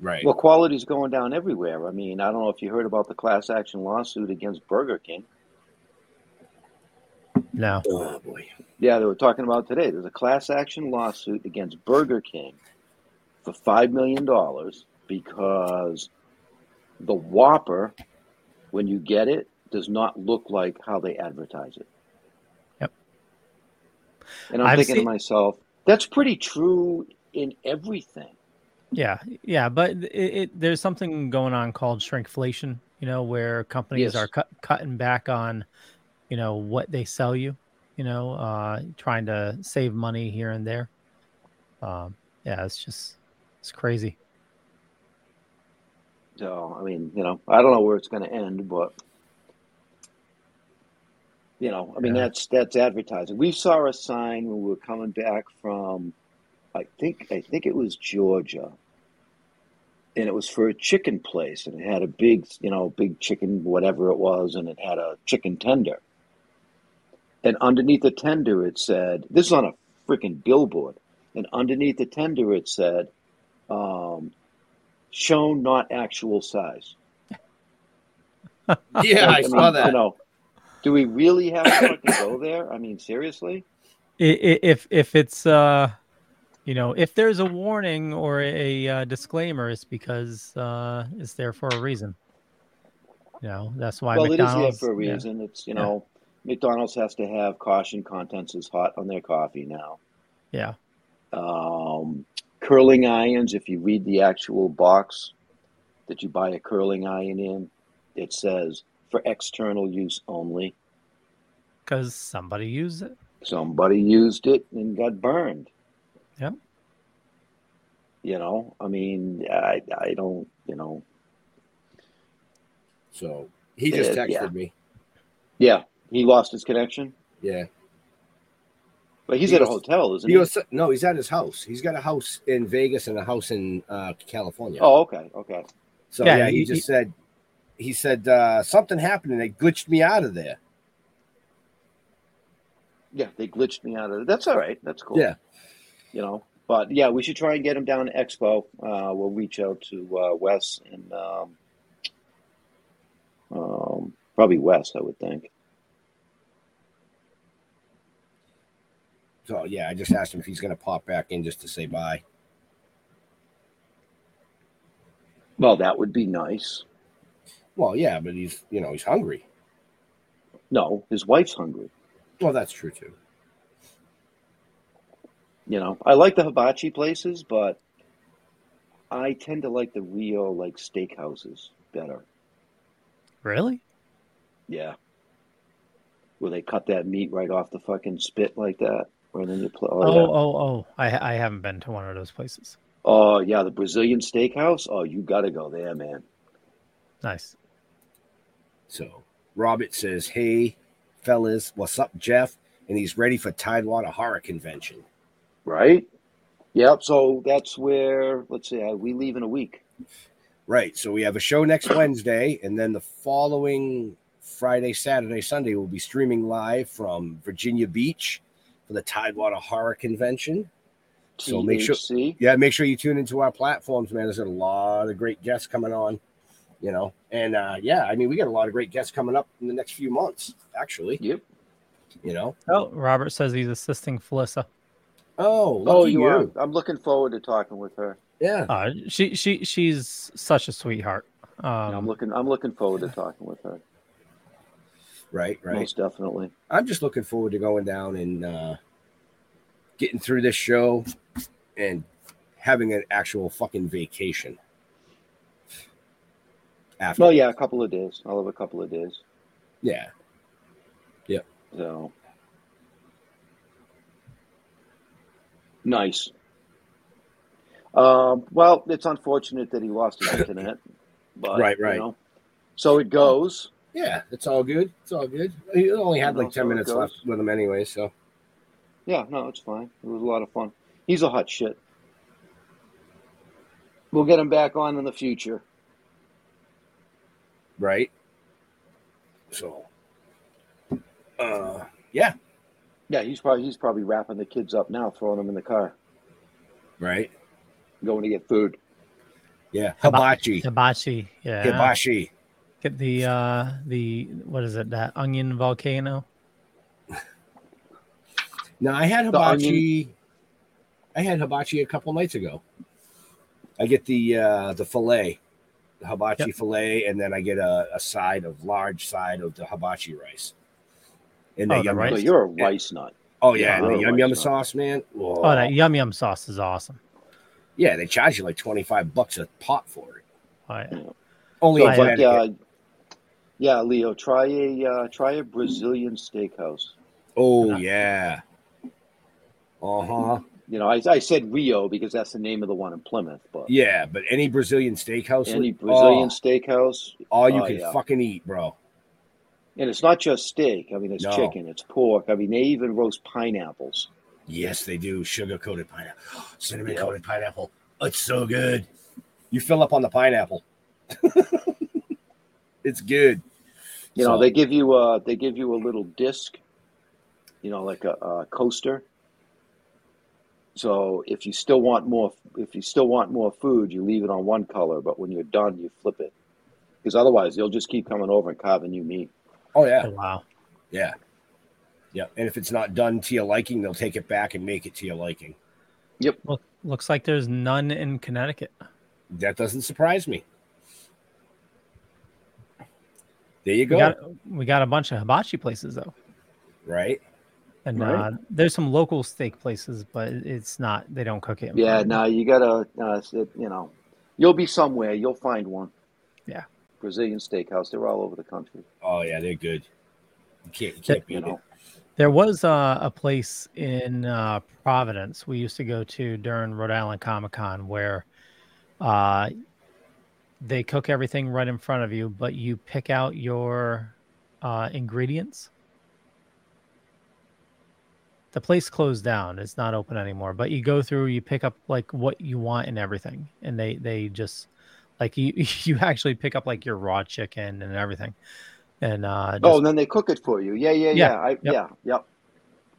Speaker 7: right.
Speaker 8: Well, quality's going down everywhere. I mean, I don't know if you heard about the class action lawsuit against Burger King.
Speaker 6: No,
Speaker 7: oh boy.
Speaker 8: Yeah, they were talking about today. There's a class action lawsuit against Burger King for five million dollars because the Whopper, when you get it, does not look like how they advertise it.
Speaker 6: Yep.
Speaker 8: And I'm
Speaker 6: I've
Speaker 8: thinking
Speaker 6: seen-
Speaker 8: to myself, that's pretty true in everything.
Speaker 6: Yeah, yeah, but it, it there's something going on called shrinkflation. You know, where companies
Speaker 8: Yes.
Speaker 6: are cut, cutting back on, you know, what they sell you. You know, uh, trying to save money here and there. Um, yeah, it's just it's crazy.
Speaker 8: So, I mean, you know, I don't know where it's going to end, but you know, I mean,
Speaker 6: Yeah.
Speaker 8: that's that's advertising. We saw a sign when we were coming back from, I think, I think it was Georgia, and it was for a chicken place, and it had a big, you know, big chicken, whatever it was, and it had a chicken tender, and underneath the tender it said, "This is on a freaking billboard," and underneath the tender it said, um, "Shown not actual size."
Speaker 7: Yeah, I
Speaker 8: Like,
Speaker 7: saw
Speaker 8: mean,
Speaker 7: that.
Speaker 8: You know, do we really have to fucking go there? I mean, seriously?
Speaker 6: I- i- If if it's uh, you know, if there's a warning or a, uh disclaimer, it's because uh, it's there for a reason. You know, that's why
Speaker 8: well, it is there
Speaker 6: McDonald's.
Speaker 8: for a
Speaker 6: yeah,
Speaker 8: reason. It's you
Speaker 6: Yeah.
Speaker 8: know, McDonald's has to have caution contents is hot on their coffee now.
Speaker 6: yeah,
Speaker 8: Um, curling irons. If you read the actual box that you buy a curling iron in, it says for external use only.
Speaker 6: because somebody used it.
Speaker 8: Somebody used it and got burned.
Speaker 6: Yep.
Speaker 8: You know, I mean, I I don't, you know,
Speaker 7: So he just
Speaker 8: Uh,
Speaker 7: texted
Speaker 8: yeah.
Speaker 7: me.
Speaker 8: yeah, he lost his connection,
Speaker 7: Yeah.
Speaker 8: but he's
Speaker 7: He
Speaker 8: at a hotel, isn't
Speaker 7: He
Speaker 8: he?
Speaker 7: goes, no, he's at his house. He's got a house in Vegas and a house in uh, California.
Speaker 8: Oh, okay, okay.
Speaker 7: so
Speaker 6: Yeah,
Speaker 7: yeah, he,
Speaker 6: he-
Speaker 7: just
Speaker 6: he-
Speaker 7: said, he said uh, something happened and they glitched me out of there.
Speaker 8: Yeah, they glitched me out of it. That's all right. That's cool.
Speaker 7: Yeah.
Speaker 8: You know, but yeah, we should try and get him down to Expo. Uh, we'll reach out to uh, Wes and um, um, probably Wes, I would think.
Speaker 7: So yeah, I just asked him if he's gonna pop back in just to say bye.
Speaker 8: Well, that would be nice.
Speaker 7: Well, yeah, but he's you know he's hungry.
Speaker 8: No, his wife's hungry.
Speaker 7: Well, that's true too.
Speaker 8: You know, I like the hibachi places, but I tend to like the Rio like steakhouses better.
Speaker 6: Really?
Speaker 8: Yeah. Where they cut that meat right off the fucking spit like that. Right then you pl-
Speaker 6: Oh,
Speaker 8: oh, yeah.
Speaker 6: oh, oh! I I haven't been to one of those places.
Speaker 8: oh yeah, the Brazilian steakhouse. Oh, you gotta go there, man.
Speaker 6: Nice.
Speaker 7: So Robert says, "Hey, fellas, what's up, Jeff?" And he's ready for Tidewater Horror Convention.
Speaker 8: Right? Yep. So that's where let's see, uh, we leave in a week.
Speaker 7: Right. So we have a show next Wednesday, and then the following Friday, Saturday, Sunday, we'll be streaming live from Virginia Beach for the Tidewater Horror Convention. So make sure, yeah, make sure you tune into our platforms, man. There's a lot of great guests coming on, you know, and uh, yeah, I mean, we got a lot of great guests coming up in the next few months, actually.
Speaker 8: Yep.
Speaker 7: You know,
Speaker 6: Oh, Robert says he's assisting Felissa.
Speaker 7: Oh,
Speaker 8: Oh, you
Speaker 7: you.
Speaker 8: are. I'm looking forward to talking with her.
Speaker 7: Yeah.
Speaker 6: Uh, she she she's such a sweetheart.
Speaker 8: Yeah, I'm
Speaker 6: Um,
Speaker 8: looking. I'm looking forward to talking with her.
Speaker 7: Right, right.
Speaker 8: Most definitely.
Speaker 7: I'm just looking forward to going down and uh, getting through this show and having an actual fucking vacation. After,
Speaker 8: Well, yeah, a couple of days. I'll have a couple of days.
Speaker 7: Yeah.
Speaker 8: Yeah, So nice. Um, well, it's unfortunate that he lost his internet, but
Speaker 7: Right,
Speaker 8: you
Speaker 7: right.
Speaker 8: know, so it goes.
Speaker 7: yeah. It's all good. It's all good. He only had
Speaker 8: You
Speaker 7: like ten minutes left with him anyway, so
Speaker 8: Yeah, no, it's fine. It was a lot of fun. He's a hot shit. We'll get him back on in the future.
Speaker 7: right. So, uh, yeah,
Speaker 8: Yeah, he's probably he's probably wrapping the kids up now, throwing them in the car,
Speaker 7: right.
Speaker 8: going to get food.
Speaker 7: Yeah, hibachi,
Speaker 6: hibachi. Yeah.
Speaker 7: hibachi.
Speaker 6: Get the uh the what is it? That onion volcano.
Speaker 7: No, I had
Speaker 8: The
Speaker 7: hibachi. I had hibachi a couple nights ago. I get the uh the fillet, the hibachi
Speaker 6: Yep.
Speaker 7: fillet, and then I get a, a side of large side of the hibachi rice. And
Speaker 6: Oh,
Speaker 7: the
Speaker 6: the
Speaker 7: yum,
Speaker 6: rice?
Speaker 8: So you're a rice nut.
Speaker 7: oh yeah, and
Speaker 8: you're
Speaker 7: the
Speaker 8: a
Speaker 7: yum yum
Speaker 8: nut.
Speaker 7: sauce, man.
Speaker 6: Oh,
Speaker 7: Oh,
Speaker 6: that yum yum sauce is awesome.
Speaker 7: yeah, they charge you like twenty five bucks a pot for it.
Speaker 6: Oh, yeah.
Speaker 7: Only
Speaker 8: So,
Speaker 7: in
Speaker 8: but, uh, yeah, Leo, try a uh, try a Brazilian steakhouse.
Speaker 7: oh yeah. Uh huh.
Speaker 8: You know, I, I said Rio because that's the name of the one in Plymouth, but
Speaker 7: Yeah, but any Brazilian steakhouse,
Speaker 8: any Brazilian
Speaker 7: oh,
Speaker 8: steakhouse,
Speaker 7: all you
Speaker 8: oh,
Speaker 7: can
Speaker 8: yeah.
Speaker 7: fucking eat, bro.
Speaker 8: And it's not just steak. I mean, it's
Speaker 7: No.
Speaker 8: chicken, it's pork. I mean, they even roast pineapples.
Speaker 7: Yes, they do. Sugar coated pineapple, cinnamon coated pineapple. It's so good. You fill up on the pineapple. it's good.
Speaker 8: You know, they give you a they give you a little disc, you know, like a, a coaster. So if you still want more, if you still want more food, you leave it on one color, but when you're done, you flip it, because otherwise they'll just keep coming over and carving you meat.
Speaker 7: Oh yeah,
Speaker 6: Oh, wow.
Speaker 7: yeah, yeah. And if it's not done to your liking, they'll take it back and make it to your liking. Yep.
Speaker 6: Look, looks like there's none in Connecticut.
Speaker 7: That doesn't surprise me. There you go.
Speaker 6: We got we got a bunch of hibachi places though,
Speaker 7: right.
Speaker 6: and
Speaker 8: Right.
Speaker 6: uh, there's some local steak places, but it's not. They don't cook it.
Speaker 8: Yeah, no, you gotta, uh, you know, you'll be somewhere, you'll find one.
Speaker 6: Yeah.
Speaker 8: Brazilian steakhouse, they're all over the country.
Speaker 7: Oh yeah, they're good. You can't, you can't beat
Speaker 8: You know,
Speaker 7: it.
Speaker 6: There was uh, a place in uh, Providence we used to go to during Rhode Island Comic Con where uh, they cook everything right in front of you, but you pick out your uh, ingredients. The place closed down; it's not open anymore. But you go through, you pick up like what you want and everything, and they they just like you you actually pick up like your raw chicken and everything. And uh,
Speaker 8: oh, and then they cook it for you. Yeah, yeah,
Speaker 6: Yeah,
Speaker 8: yeah. I,
Speaker 6: yep.
Speaker 8: Yeah, yep,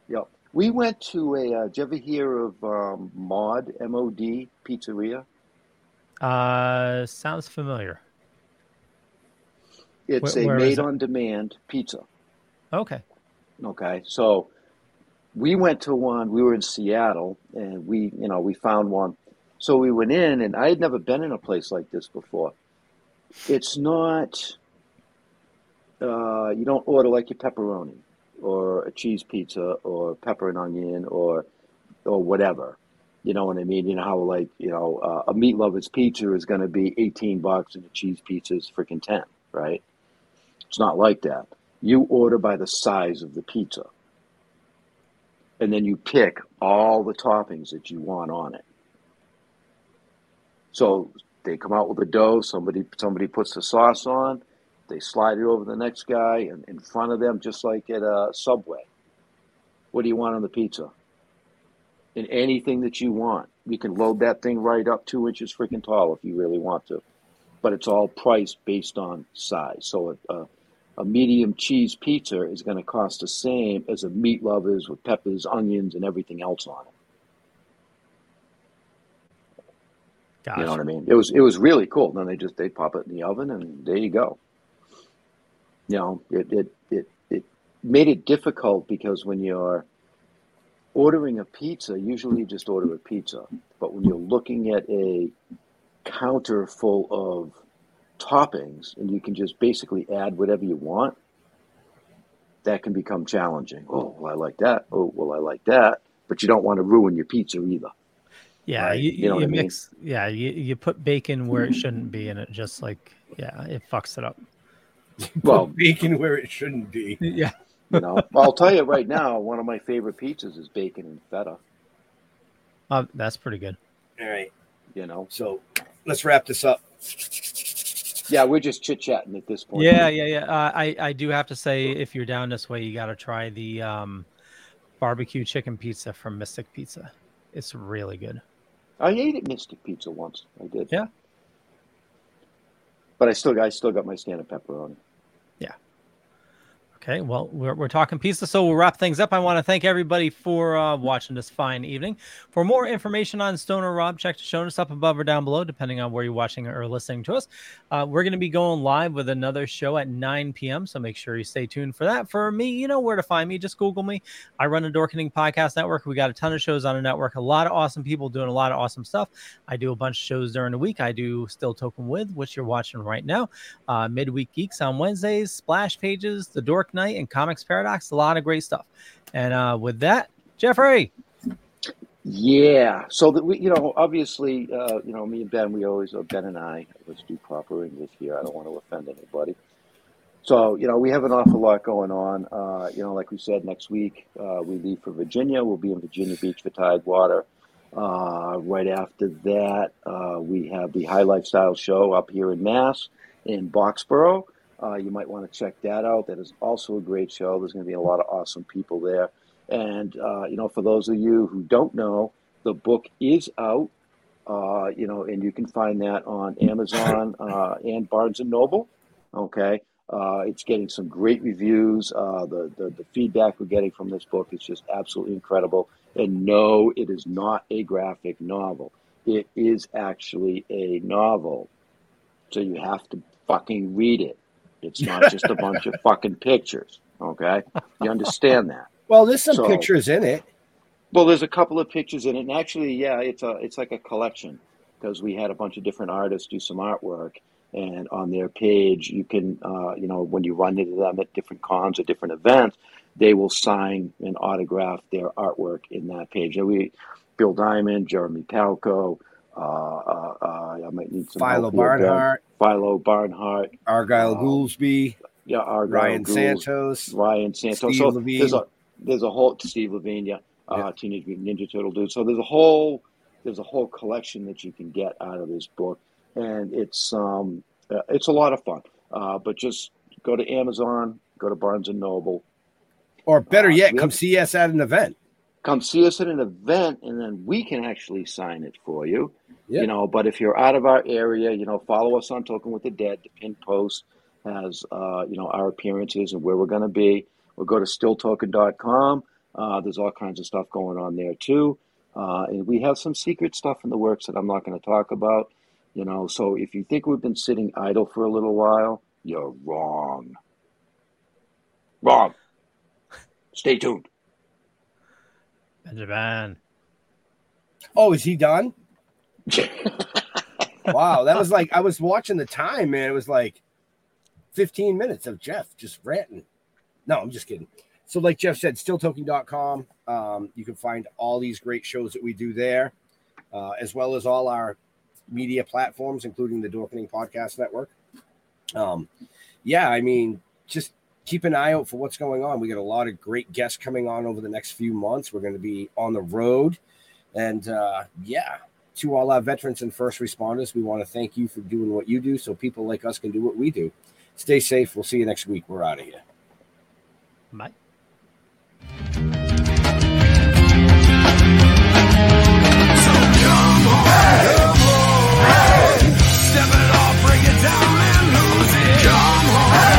Speaker 8: yep. We went to a. Uh, did you ever hear of um, Mod M O D Pizzeria?
Speaker 6: Uh, sounds familiar.
Speaker 8: It's
Speaker 6: Where-
Speaker 8: a
Speaker 6: where
Speaker 8: made-on-demand pizza.
Speaker 6: Okay.
Speaker 8: Okay, so we went to one. We were in Seattle, and we, you know, we found one. So we went in, and I had never been in a place like this before. It's not. Uh, you don't order like your pepperoni, or a cheese pizza, or pepper and onion, or or whatever. You know what I mean? You know how like you know uh, a meat lovers pizza is going to be eighteen bucks, and a cheese pizza is freaking ten, right? It's not like that. You order by the size of the pizza and then you pick all the toppings that you want on it. So they come out with the dough. Somebody somebody puts the sauce on. They slide it over the next guy and in front of them, just like at a Subway. What do you want on the pizza? And anything that you want, you can load that thing right up two inches freaking tall if you really want to. But it's all priced based on size. So a, a, a medium cheese pizza is going to cost the same as a meat lovers with peppers, onions, and everything else on it.
Speaker 6: Gosh.
Speaker 8: You know what I mean? It was it was really cool. Then they just they pop it in the oven and there you go. You know, it it it, it made it difficult because when you're ordering a pizza, usually you just order a pizza. But when you're looking at a counter full of toppings and you can just basically add whatever you want, that can become challenging. Oh, well, I like that. Oh, well, I like that. But you don't want to ruin your pizza either.
Speaker 6: Yeah,
Speaker 8: Right.
Speaker 6: you,
Speaker 8: You know
Speaker 6: you
Speaker 8: what I mean?
Speaker 6: mix. Yeah, you, you put bacon where it shouldn't be, and it just like yeah, it fucks it up.
Speaker 8: Well,
Speaker 7: bacon where it shouldn't be.
Speaker 6: Yeah.
Speaker 8: you know, well, I'll tell you right now, one of my favorite pizzas is bacon and feta.
Speaker 6: Uh, that's pretty good.
Speaker 7: All right.
Speaker 8: You know,
Speaker 7: So let's wrap this up.
Speaker 8: yeah, we're just chit chatting at this point.
Speaker 6: Yeah, yeah, yeah. Uh, I I do have to say, if you're down this way, you got to try the um, barbecue chicken pizza from Mystic Pizza. It's really good.
Speaker 8: I ate at Mystic Pizza once. I did.
Speaker 6: Yeah.
Speaker 8: But I still, I still got my standard pepperoni.
Speaker 6: Okay, well, we're, we're talking pizza, so we'll wrap things up. I want to thank everybody for uh, watching this fine evening. For more information on Stoner Rob, check the show notes up above or down below, depending on where you're watching or listening to us. Uh, we're going to be going live with another show at 9 p.m., so make sure you stay tuned for that. For me, you know where to find me. Just Google me. I run a Dorkening Podcast Network. We got a ton of shows on the network, a lot of awesome people doing a lot of awesome stuff. I do a bunch of shows during the week. I do Still Toking With, which you're watching right now, uh, Midweek Geeks on Wednesdays, Splash Pages, The Dork Night, and Comics Paradox. A lot of great stuff. And uh, with that, Jeffrey.
Speaker 8: Yeah. So that we, you know, obviously, uh, you know, me and Ben, we always, uh, Ben and I, let's do proper English here. I don't want to offend anybody. So, you know, we have an awful lot going on. Uh, you know, like we said, next week uh, we leave for Virginia. We'll be in Virginia Beach for Tidewater. Uh, right after that, uh, we have the High Lifestyle Show up here in Mass in Boxborough. Uh, you might want to check that out. That is also a great show. There's going to be a lot of awesome people there. And, uh, you know, for those of you who don't know, the book is out, uh, you know, and you can find that on Amazon uh, and Barnes and Noble. Okay. Uh, it's getting some great reviews. Uh, the, the, the feedback we're getting from this book is just absolutely incredible. And no, it is not a graphic novel. It is actually a novel. So you have to fucking read it. It's not just a bunch of fucking pictures. Okay. You understand that?
Speaker 7: Well, there's some
Speaker 8: So-
Speaker 7: pictures in it.
Speaker 8: Well, there's a couple of pictures in it, and actually, yeah, it's a it's like a collection because we had a bunch of different artists do some artwork, and on their page, you can, uh, you know, when you run into them at different cons or different events, they will sign and autograph their artwork in that page. And we, Bill Diamond, Jeremy Palco, uh, uh, uh, I might need some
Speaker 7: Philo Barnhart,
Speaker 8: Philo Barnhart,
Speaker 7: Argyle
Speaker 8: Um,
Speaker 7: Goolsby,
Speaker 8: yeah, Argyle
Speaker 7: Ryan Santos.
Speaker 8: Ryan Santos.
Speaker 7: Steve
Speaker 8: so
Speaker 7: Levine.
Speaker 8: there's a there's a whole Steve Levine, yeah, uh,
Speaker 7: Yeah.
Speaker 8: Teenage Mutant Ninja Turtle dude. So there's a whole there's a whole collection that you can get out of this book, and it's um uh, it's a lot of fun. Uh, but just go to Amazon, go to Barnes and Noble,
Speaker 7: Or better
Speaker 8: Uh,
Speaker 7: yet, come see us at an event.
Speaker 8: Come see us at an event, and then we can actually sign it for you.
Speaker 7: Yeah.
Speaker 8: You know, but if you're out of our area, you know, follow us on Toking with the Dead. The pin post has, uh, you know, our appearances and where we're going to be. We'll go to stilltoking.com. Uh, there's all kinds of stuff going on there too. Uh, and we have some secret stuff in the works that I'm not going to talk about. You know, so if you think we've been sitting idle for a little while, you're wrong. Wrong. Stay tuned.
Speaker 6: Benjamin.
Speaker 7: Oh, is he done? wow, that was like I was watching the time, man. It was like 15 minutes of Jeff just ranting. No, I'm just kidding. So, like Jeff said, stilltoking.com. Um, you can find all these great shows that we do there, uh, as well as all our media platforms, including the Dorkening Podcast Network. Um, yeah, I mean, just keep an eye out for what's going on. We got a lot of great guests coming on over the next few months. We're going to be on the road. And uh, yeah, to all our veterans and first responders, we want to thank you for doing what you do so people like us can do what we do. Stay safe. We'll see you next week. We're out of here.
Speaker 6: Bye.
Speaker 5: Step it off, break it down and lose it. Come on.